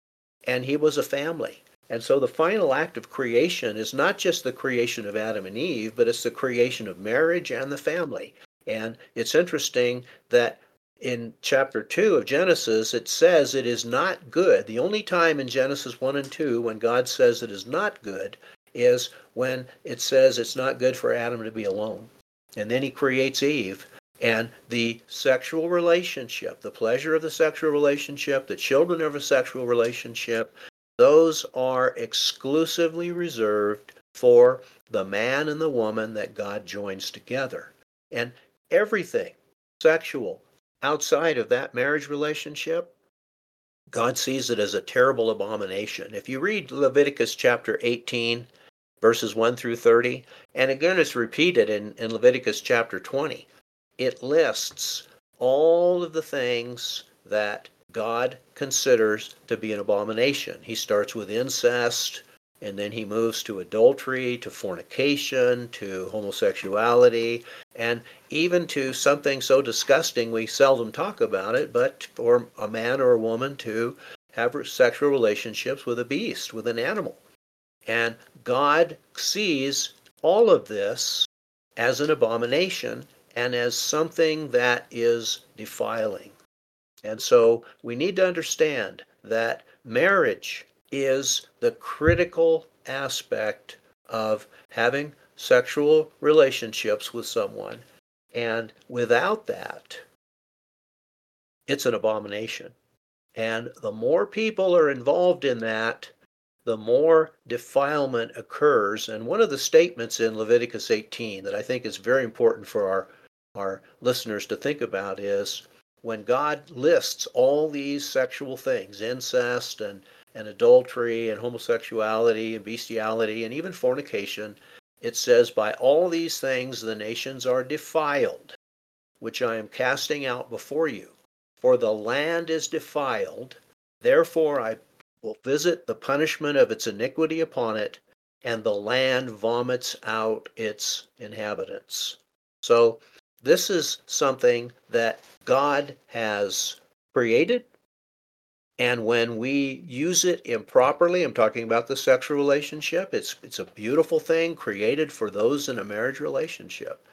S3: and he was a family. And so the final act of creation is not just the creation of Adam and Eve, but it's the creation of marriage and the family. And it's interesting that in chapter 2 of Genesis, it says it is not good. The only time in Genesis 1 and 2 when God says it is not good is when it says it's not good for Adam to be alone. And then he creates Eve. And the sexual relationship, the pleasure of the sexual relationship, the children of a sexual relationship, those are exclusively reserved for the man and the woman that God joins together. And everything sexual outside of that marriage relationship, God sees it as a terrible abomination. If you read Leviticus chapter 18, verses 1 through 30, and again it's repeated in, in Leviticus chapter 20, it lists all of the things that God considers to be an abomination. He starts with incest, and then he moves to adultery, to fornication, to homosexuality, and even to something so disgusting we seldom talk about it, but for a man or a woman to have sexual relationships with a beast, with an animal. And God sees all of this as an abomination and as something that is defiling. And so we need to understand that marriage is the critical aspect of having sexual relationships with someone. And without that, it's an abomination. And the more people are involved in that, the more defilement occurs. And one of the statements in Leviticus 18 that I think is very important for our, our listeners to think about is when God lists all these sexual things, incest and, and adultery and homosexuality and bestiality and even fornication, it says, By all these things the nations are defiled, which I am casting out before you. For the land is defiled, therefore I will visit the punishment of its iniquity upon it, and the land vomits out its inhabitants. So this is something that God has created. And when we use it improperly, I'm talking about the sexual relationship, it's, it's a beautiful thing created for those in a marriage relationship.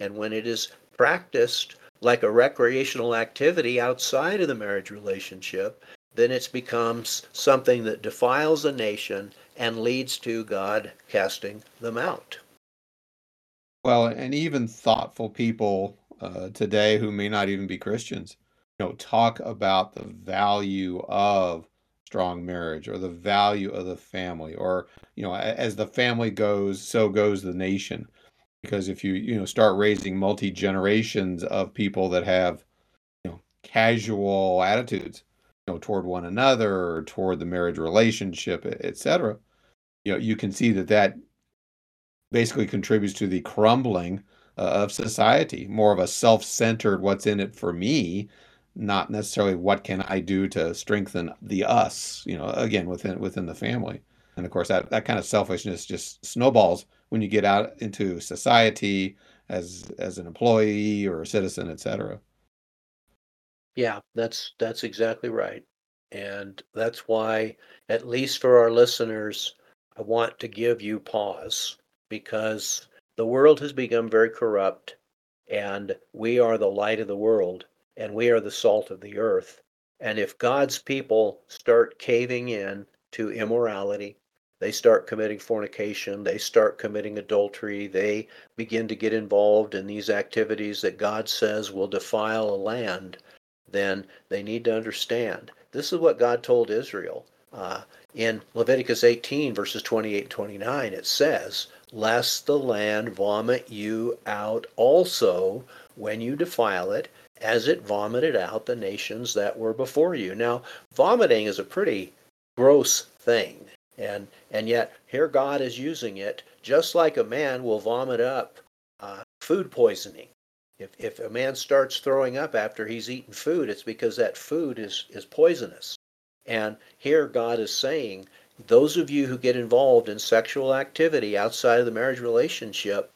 S3: And when it is practiced like a recreational activity outside of the marriage relationship, then it becomes something that defiles a nation and leads to God casting them out.
S1: Well, and even thoughtful people uh, today who may not even be Christians, you know, talk about the value of strong marriage or the value of the family, or you know, as the family goes, so goes the nation. Because if you you know start raising multi generations of people that have you know casual attitudes, you know, toward one another or toward the marriage relationship, etc., you know, you can see that that basically contributes to the crumbling uh, of society, more of a self-centered what's in it for me, not necessarily what can I do to strengthen the us, you know, again within within the family. And of course that that kind of selfishness just snowballs when you get out into society as as an employee or a citizen, etc.
S3: Yeah, that's that's exactly right. And that's why at least for our listeners, I want to give you pause because the world has become very corrupt and we are the light of the world and we are the salt of the earth. And if God's people start caving in to immorality, they start committing fornication, they start committing adultery, they begin to get involved in these activities that God says will defile a land, then they need to understand. This is what God told Israel. Uh, in Leviticus 18, verses 28 and 29, it says, lest the land vomit you out also when you defile it, as it vomited out the nations that were before you. Now, vomiting is a pretty gross thing, and and yet here God is using it just like a man will vomit up uh, food poisoning. If if a man starts throwing up after he's eaten food, it's because that food is is poisonous. And here God is saying those of you who get involved in sexual activity outside of the marriage relationship,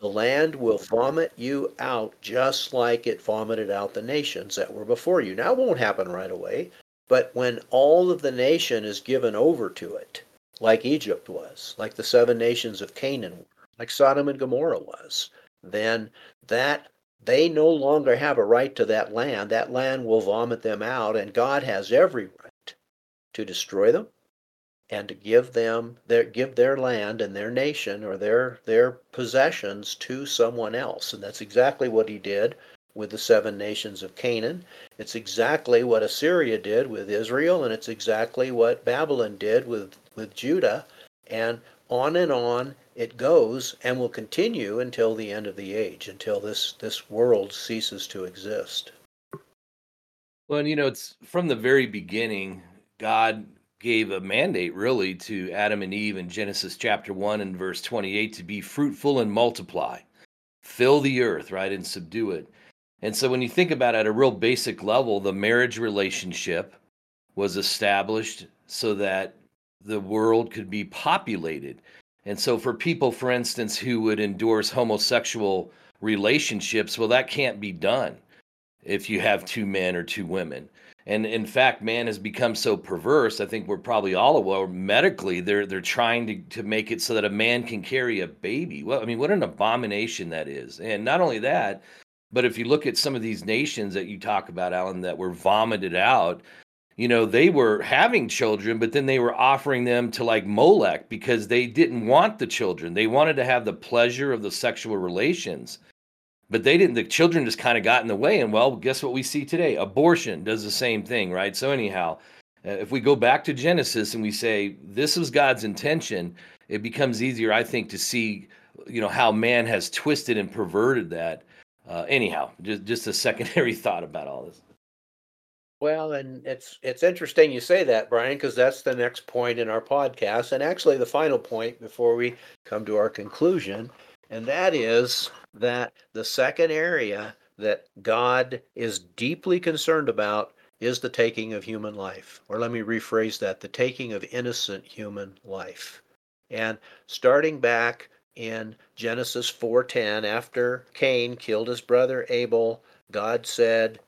S3: the land will vomit you out just like it vomited out the nations that were before you. Now, it won't happen right away, but when all of the nation is given over to it, like Egypt was, like the seven nations of Canaan, were, like Sodom and Gomorrah was, then that they no longer have a right to that land. That land will vomit them out, and God has every right to destroy them, and to give them their give their land and their nation or their their possessions to someone else. And that's exactly what he did with the seven nations of Canaan. It's exactly what Assyria did with Israel and it's exactly what Babylon did with with Judah. And on and on it goes and will continue until the end of the age until this this world ceases to exist.
S2: Well and you know it's from the very beginning God gave a mandate really to Adam and Eve in Genesis chapter 1 and verse 28 to be fruitful and multiply, fill the earth, right, and subdue it. And so when you think about it at a real basic level, the marriage relationship was established so that the world could be populated. And so for people, for instance, who would endorse homosexual relationships, well, that can't be done if you have two men or two women. And in fact, man has become so perverse. I think we're probably all aware medically they're they're trying to, to make it so that a man can carry a baby. Well, I mean, what an abomination that is. And not only that, but if you look at some of these nations that you talk about, Alan, that were vomited out, you know, they were having children, but then they were offering them to like Molech because they didn't want the children. They wanted to have the pleasure of the sexual relations but they didn't the children just kind of got in the way and well guess what we see today? Abortion does the same thing right? So anyhow uh, if we go back to genesis and we say this was god's intention it becomes easier i think to see you know how man has twisted and perverted that. Uh, anyhow just just a secondary thought about all this.
S3: Well, and it's it's interesting you say that, Brian, because that's the next point in our podcast, and actually the final point before we come to our conclusion, and that is that the second area that God is deeply concerned about is the taking of human life. Or let me rephrase that the taking of innocent human life. And starting back in Genesis 4:10 after Cain killed his brother Abel, God said,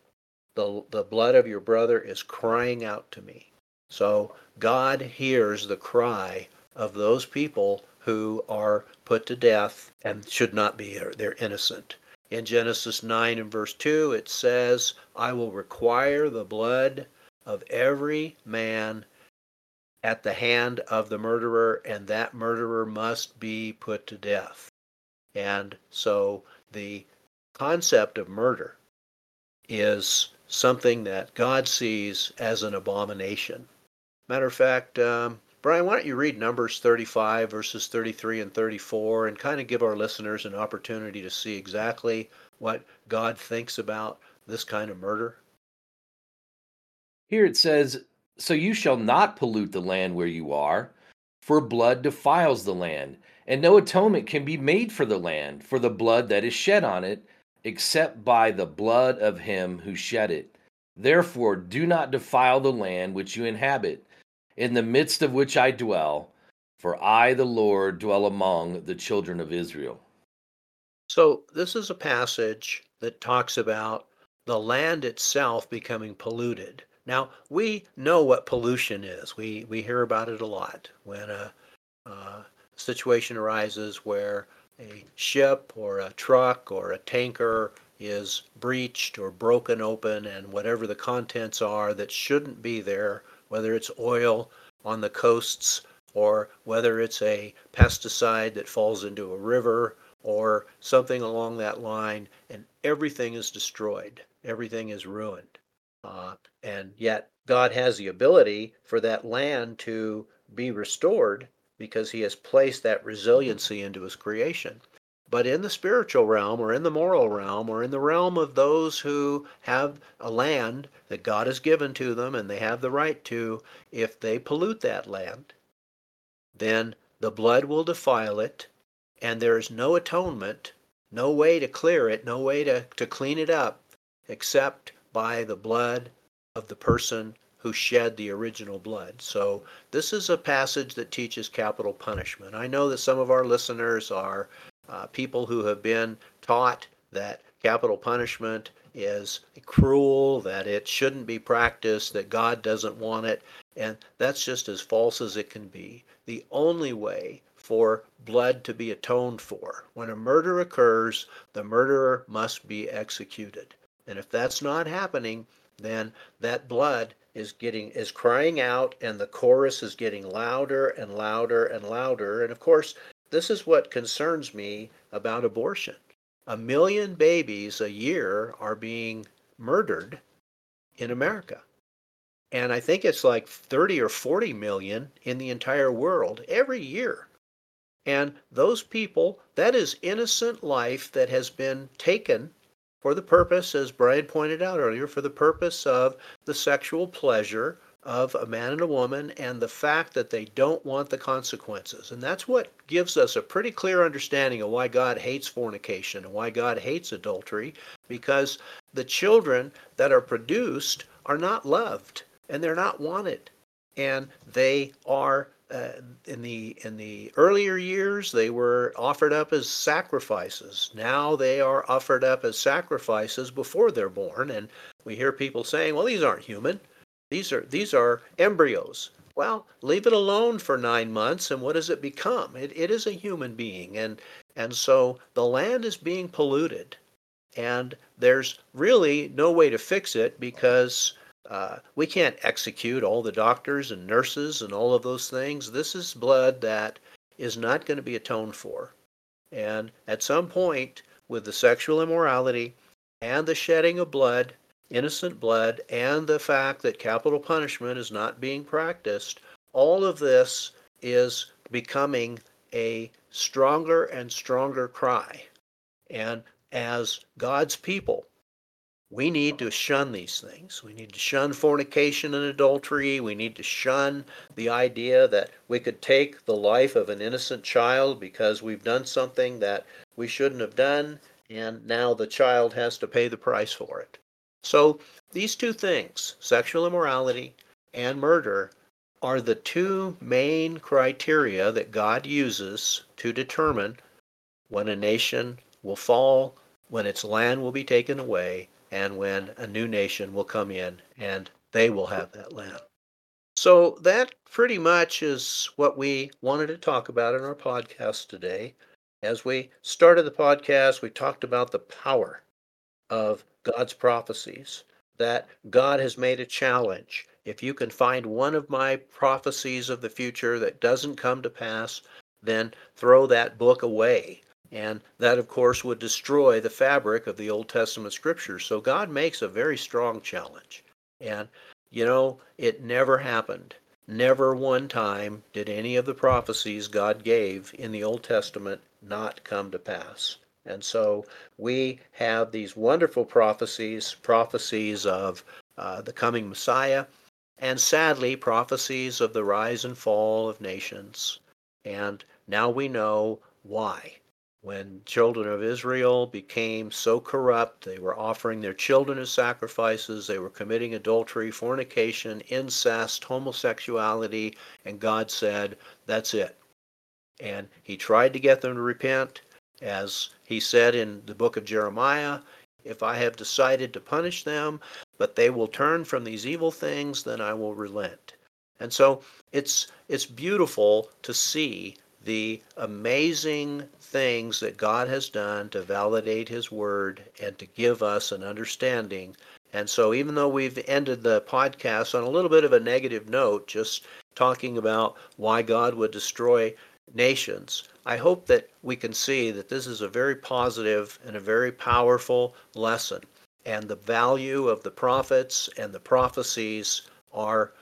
S3: the, the blood of your brother is crying out to me. So God hears the cry of those people who are put to death and should not be, they're innocent. In Genesis 9 and verse 2, it says, I will require the blood of every man at the hand of the murderer, and that murderer must be put to death. And so the concept of murder is something that God sees as an abomination. Matter of fact, um, Brian, why don't you read Numbers 35, verses 33 and 34, and kind of give our listeners an opportunity to see exactly what God thinks about this kind of murder?
S2: Here it says, So you shall not pollute the land where you are, for blood defiles the land, and no atonement can be made for the land for the blood that is shed on it, except by the blood of him who shed it. Therefore, do not defile the land which you inhabit in the midst of which I dwell, for I, the Lord, dwell among the children of Israel.
S3: So, this is a passage that talks about the land itself becoming polluted. Now, we know what pollution is. We, we hear about it a lot when a, a situation arises where a ship or a truck or a tanker is breached or broken open, and whatever the contents are that shouldn't be there whether it's oil on the coasts or whether it's a pesticide that falls into a river or something along that line, and everything is destroyed. Everything is ruined. Uh, and yet, God has the ability for that land to be restored because He has placed that resiliency into His creation. But in the spiritual realm, or in the moral realm, or in the realm of those who have a land that God has given to them and they have the right to, if they pollute that land, then the blood will defile it, and there is no atonement, no way to clear it, no way to, to clean it up, except by the blood of the person who shed the original blood. So, this is a passage that teaches capital punishment. I know that some of our listeners are uh, people who have been taught that capital punishment is cruel, that it shouldn't be practiced, that God doesn't want it, and that's just as false as it can be. The only way for blood to be atoned for, when a murder occurs, the murderer must be executed. And if that's not happening, then that blood is getting is crying out and the chorus is getting louder and louder and louder and of course this is what concerns me about abortion. A million babies a year are being murdered in America. And I think it's like 30 or 40 million in the entire world every year. And those people, that is innocent life that has been taken for the purpose, as Brian pointed out earlier, for the purpose of the sexual pleasure of a man and a woman and the fact that they don't want the consequences. And that's what gives us a pretty clear understanding of why God hates fornication and why God hates adultery, because the children that are produced are not loved and they're not wanted. And they are uh, in the in the earlier years they were offered up as sacrifices. Now they are offered up as sacrifices before they're born, and we hear people saying, "Well, these aren't human. These are these are embryos." Well, leave it alone for nine months, and what does it become? It, it is a human being, and and so the land is being polluted, and there's really no way to fix it because uh, we can't execute all the doctors and nurses and all of those things. This is blood that is not going to be atoned for. And at some point, with the sexual immorality and the shedding of blood, innocent blood, and the fact that capital punishment is not being practiced, all of this is becoming a stronger and stronger cry. And as God's people, we need to shun these things. We need to shun fornication and adultery. We need to shun the idea that we could take the life of an innocent child because we've done something that we shouldn't have done, and now the child has to pay the price for it. So, these two things, sexual immorality and murder, are the two main criteria that God uses to determine when a nation will fall, when its land will be taken away, and when a new nation will come in and they will have that land. So that pretty much is what we wanted to talk about in our podcast today. As we started the podcast, we talked about the power of God's prophecies, that God has made a challenge. If you can find one of my prophecies of the future that doesn't come to pass, then throw that book away and that, of course, would destroy the fabric of the Old Testament scriptures. So God makes a very strong challenge. And, you know, it never happened. Never one time did any of the prophecies God gave in the Old Testament not come to pass. And so we have these wonderful prophecies, prophecies of uh, the coming Messiah, and sadly, prophecies of the rise and fall of nations. And now we know why when children of Israel became so corrupt, they were offering their children as sacrifices, they were committing adultery, fornication, incest, homosexuality, and God said, That's it. And He tried to get them to repent. As He said in the book of Jeremiah, if I have decided to punish them, but they will turn from these evil things, then I will relent. And so it's it's beautiful to see the amazing things that God has done to validate His Word and to give us an understanding. And so, even though we've ended the podcast on a little bit of a negative note, just talking about why God would destroy nations, I hope that we can see that this is a very positive and a very powerful lesson. And the value of the prophets and the prophecies are,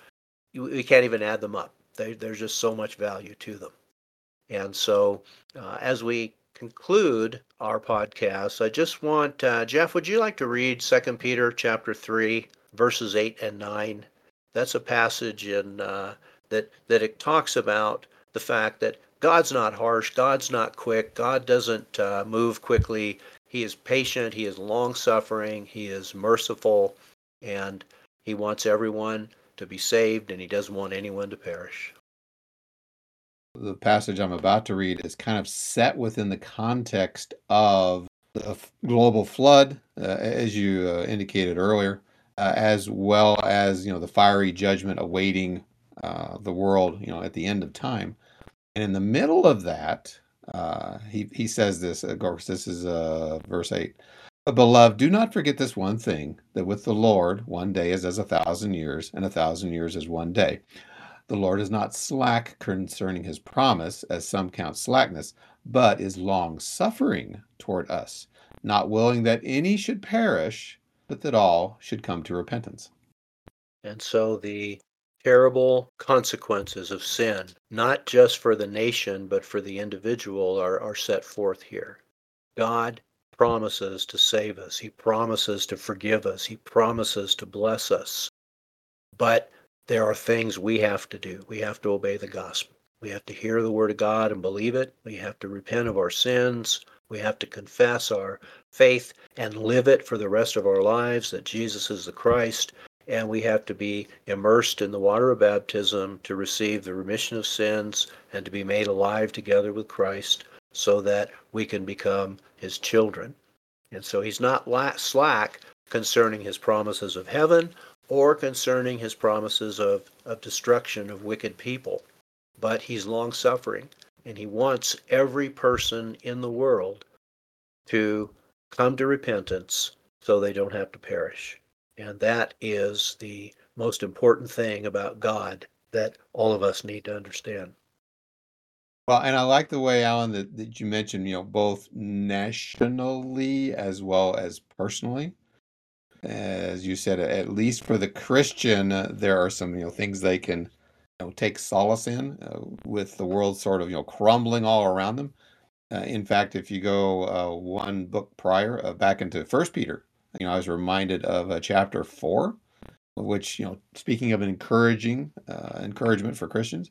S3: we can't even add them up. They, there's just so much value to them. And so, uh, as we conclude our podcast, I just want uh, Jeff. Would you like to read Second Peter chapter three, verses eight and nine? That's a passage in uh, that that it talks about the fact that God's not harsh, God's not quick, God doesn't uh, move quickly. He is patient, He is long suffering, He is merciful, and He wants everyone to be saved, and He doesn't want anyone to perish.
S1: The passage I'm about to read is kind of set within the context of the global flood, uh, as you uh, indicated earlier, uh, as well as you know the fiery judgment awaiting uh, the world, you know, at the end of time. And in the middle of that, uh, he he says this. Of course, this is uh, verse eight. Beloved, do not forget this one thing that with the Lord, one day is as a thousand years, and a thousand years as one day. The Lord is not slack concerning his promise, as some count slackness, but is long suffering toward us, not willing that any should perish, but that all should come to repentance.
S3: And so the terrible consequences of sin, not just for the nation, but for the individual, are, are set forth here. God promises to save us, He promises to forgive us, He promises to bless us. But there are things we have to do. We have to obey the gospel. We have to hear the word of God and believe it. We have to repent of our sins. We have to confess our faith and live it for the rest of our lives that Jesus is the Christ. And we have to be immersed in the water of baptism to receive the remission of sins and to be made alive together with Christ so that we can become his children. And so he's not slack concerning his promises of heaven or concerning his promises of, of destruction of wicked people, but he's long suffering and he wants every person in the world to come to repentance so they don't have to perish. And that is the most important thing about God that all of us need to understand.
S1: Well, and I like the way, Alan, that, that you mentioned, you know, both nationally as well as personally. As you said, at least for the Christian, uh, there are some, you know, things they can, you know, take solace in uh, with the world sort of, you know, crumbling all around them. Uh, in fact, if you go uh, one book prior, uh, back into First Peter, you know, I was reminded of uh, chapter four, which, you know, speaking of an encouraging encouragement for Christians,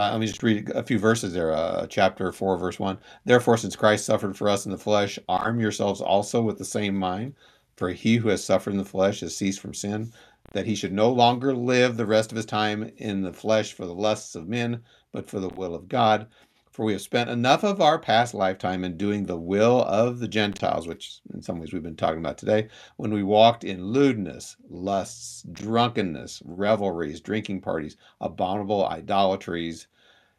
S1: uh, let me just read a few verses there. Uh, chapter 4, verse 1. Therefore, since Christ suffered for us in the flesh, arm yourselves also with the same mind. For he who has suffered in the flesh has ceased from sin, that he should no longer live the rest of his time in the flesh for the lusts of men, but for the will of God. For we have spent enough of our past lifetime in doing the will of the Gentiles, which in some ways we've been talking about today, when we walked in lewdness, lusts, drunkenness, revelries, drinking parties, abominable idolatries.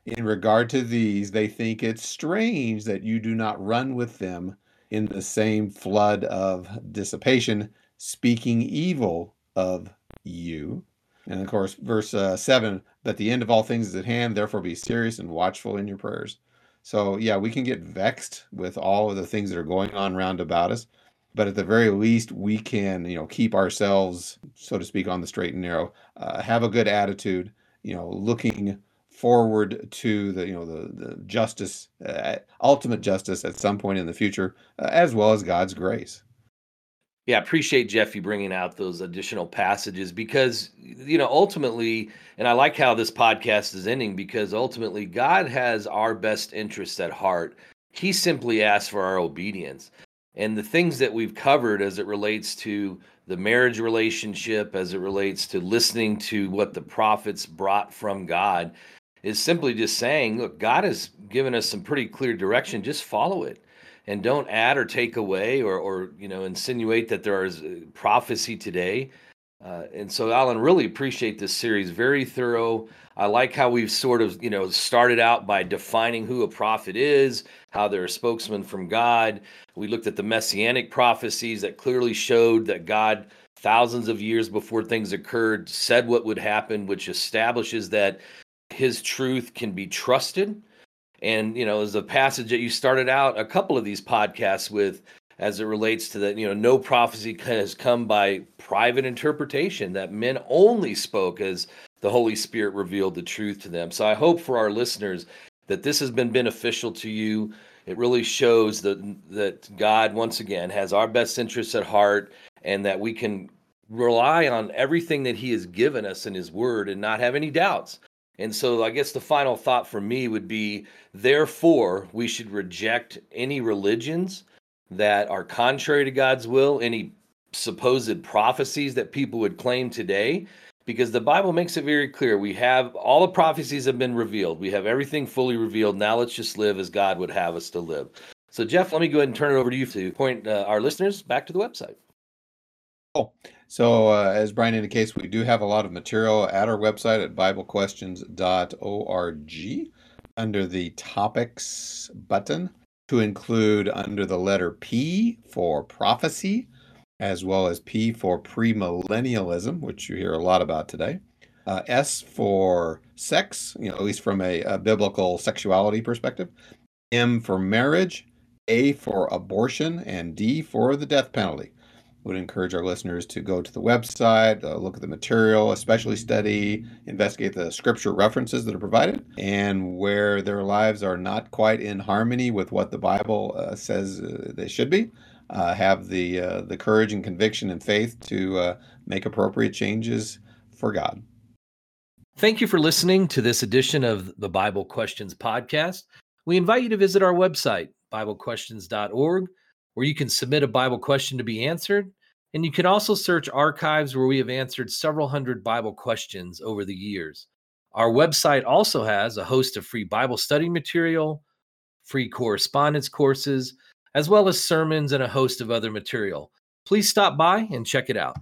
S1: In regard to these, they think it strange that you do not run with them in the same flood of dissipation, speaking evil of you. And of course, verse uh, 7 that the end of all things is at hand, therefore be serious and watchful in your prayers. So, yeah, we can get vexed with all of the things that are going on round about us. But at the very least, we can, you know, keep ourselves, so to speak, on the straight and narrow, uh, have a good attitude, you know, looking forward to the, you know, the, the justice, uh, ultimate justice at some point in the future, uh, as well as God's grace.
S2: Yeah, appreciate Jeffy bringing out those additional passages because you know ultimately, and I like how this podcast is ending because ultimately God has our best interests at heart. He simply asks for our obedience, and the things that we've covered as it relates to the marriage relationship, as it relates to listening to what the prophets brought from God, is simply just saying, look, God has given us some pretty clear direction. Just follow it and don't add or take away or, or you know insinuate that there is uh, prophecy today. Uh, and so alan really appreciate this series. Very thorough. I like how we've sort of you know started out by defining who a prophet is how they're a spokesman from god. We looked at the messianic prophecies that clearly showed that god thousands of years before things occurred said what would happen which establishes that his truth can be trusted and, you know, as a passage that you started out a couple of these podcasts with, as it relates to that, you know, no prophecy has come by private interpretation, that men only spoke as the Holy Spirit revealed the truth to them. So I hope for our listeners that this has been beneficial to you. It really shows that that God once again has our best interests at heart and that we can rely on everything that he has given us in his word and not have any doubts and so I guess the final thought for me would be therefore, we should reject any religions that are contrary to God's will, any supposed prophecies that people would claim today, because the Bible makes it very clear. We have all the prophecies have been revealed, we have everything fully revealed. Now let's just live as God would have us to live. So, Jeff, let me go ahead and turn it over to you to point uh, our listeners back to the website.
S1: Cool. So, uh, as Brian indicates, we do have a lot of material at our website at BibleQuestions.org under the topics button to include under the letter P for prophecy, as well as P for premillennialism, which you hear a lot about today. Uh, S for sex, you know, at least from a, a biblical sexuality perspective. M for marriage, A for abortion, and D for the death penalty would encourage our listeners to go to the website, uh, look at the material, especially study, investigate the scripture references that are provided, and where their lives are not quite in harmony with what the Bible uh, says uh, they should be, uh, have the uh, the courage and conviction and faith to make appropriate changes for God.
S2: Thank you for listening to this edition of the Bible Questions Podcast. We invite you to visit our website, BibleQuestions.org, where you can submit a Bible question to be answered. And you can also search archives where we have answered several hundred Bible questions over the years. Our website also has a host of free Bible study material, free correspondence courses, as well as sermons and a host of other material. Please stop by and check it out.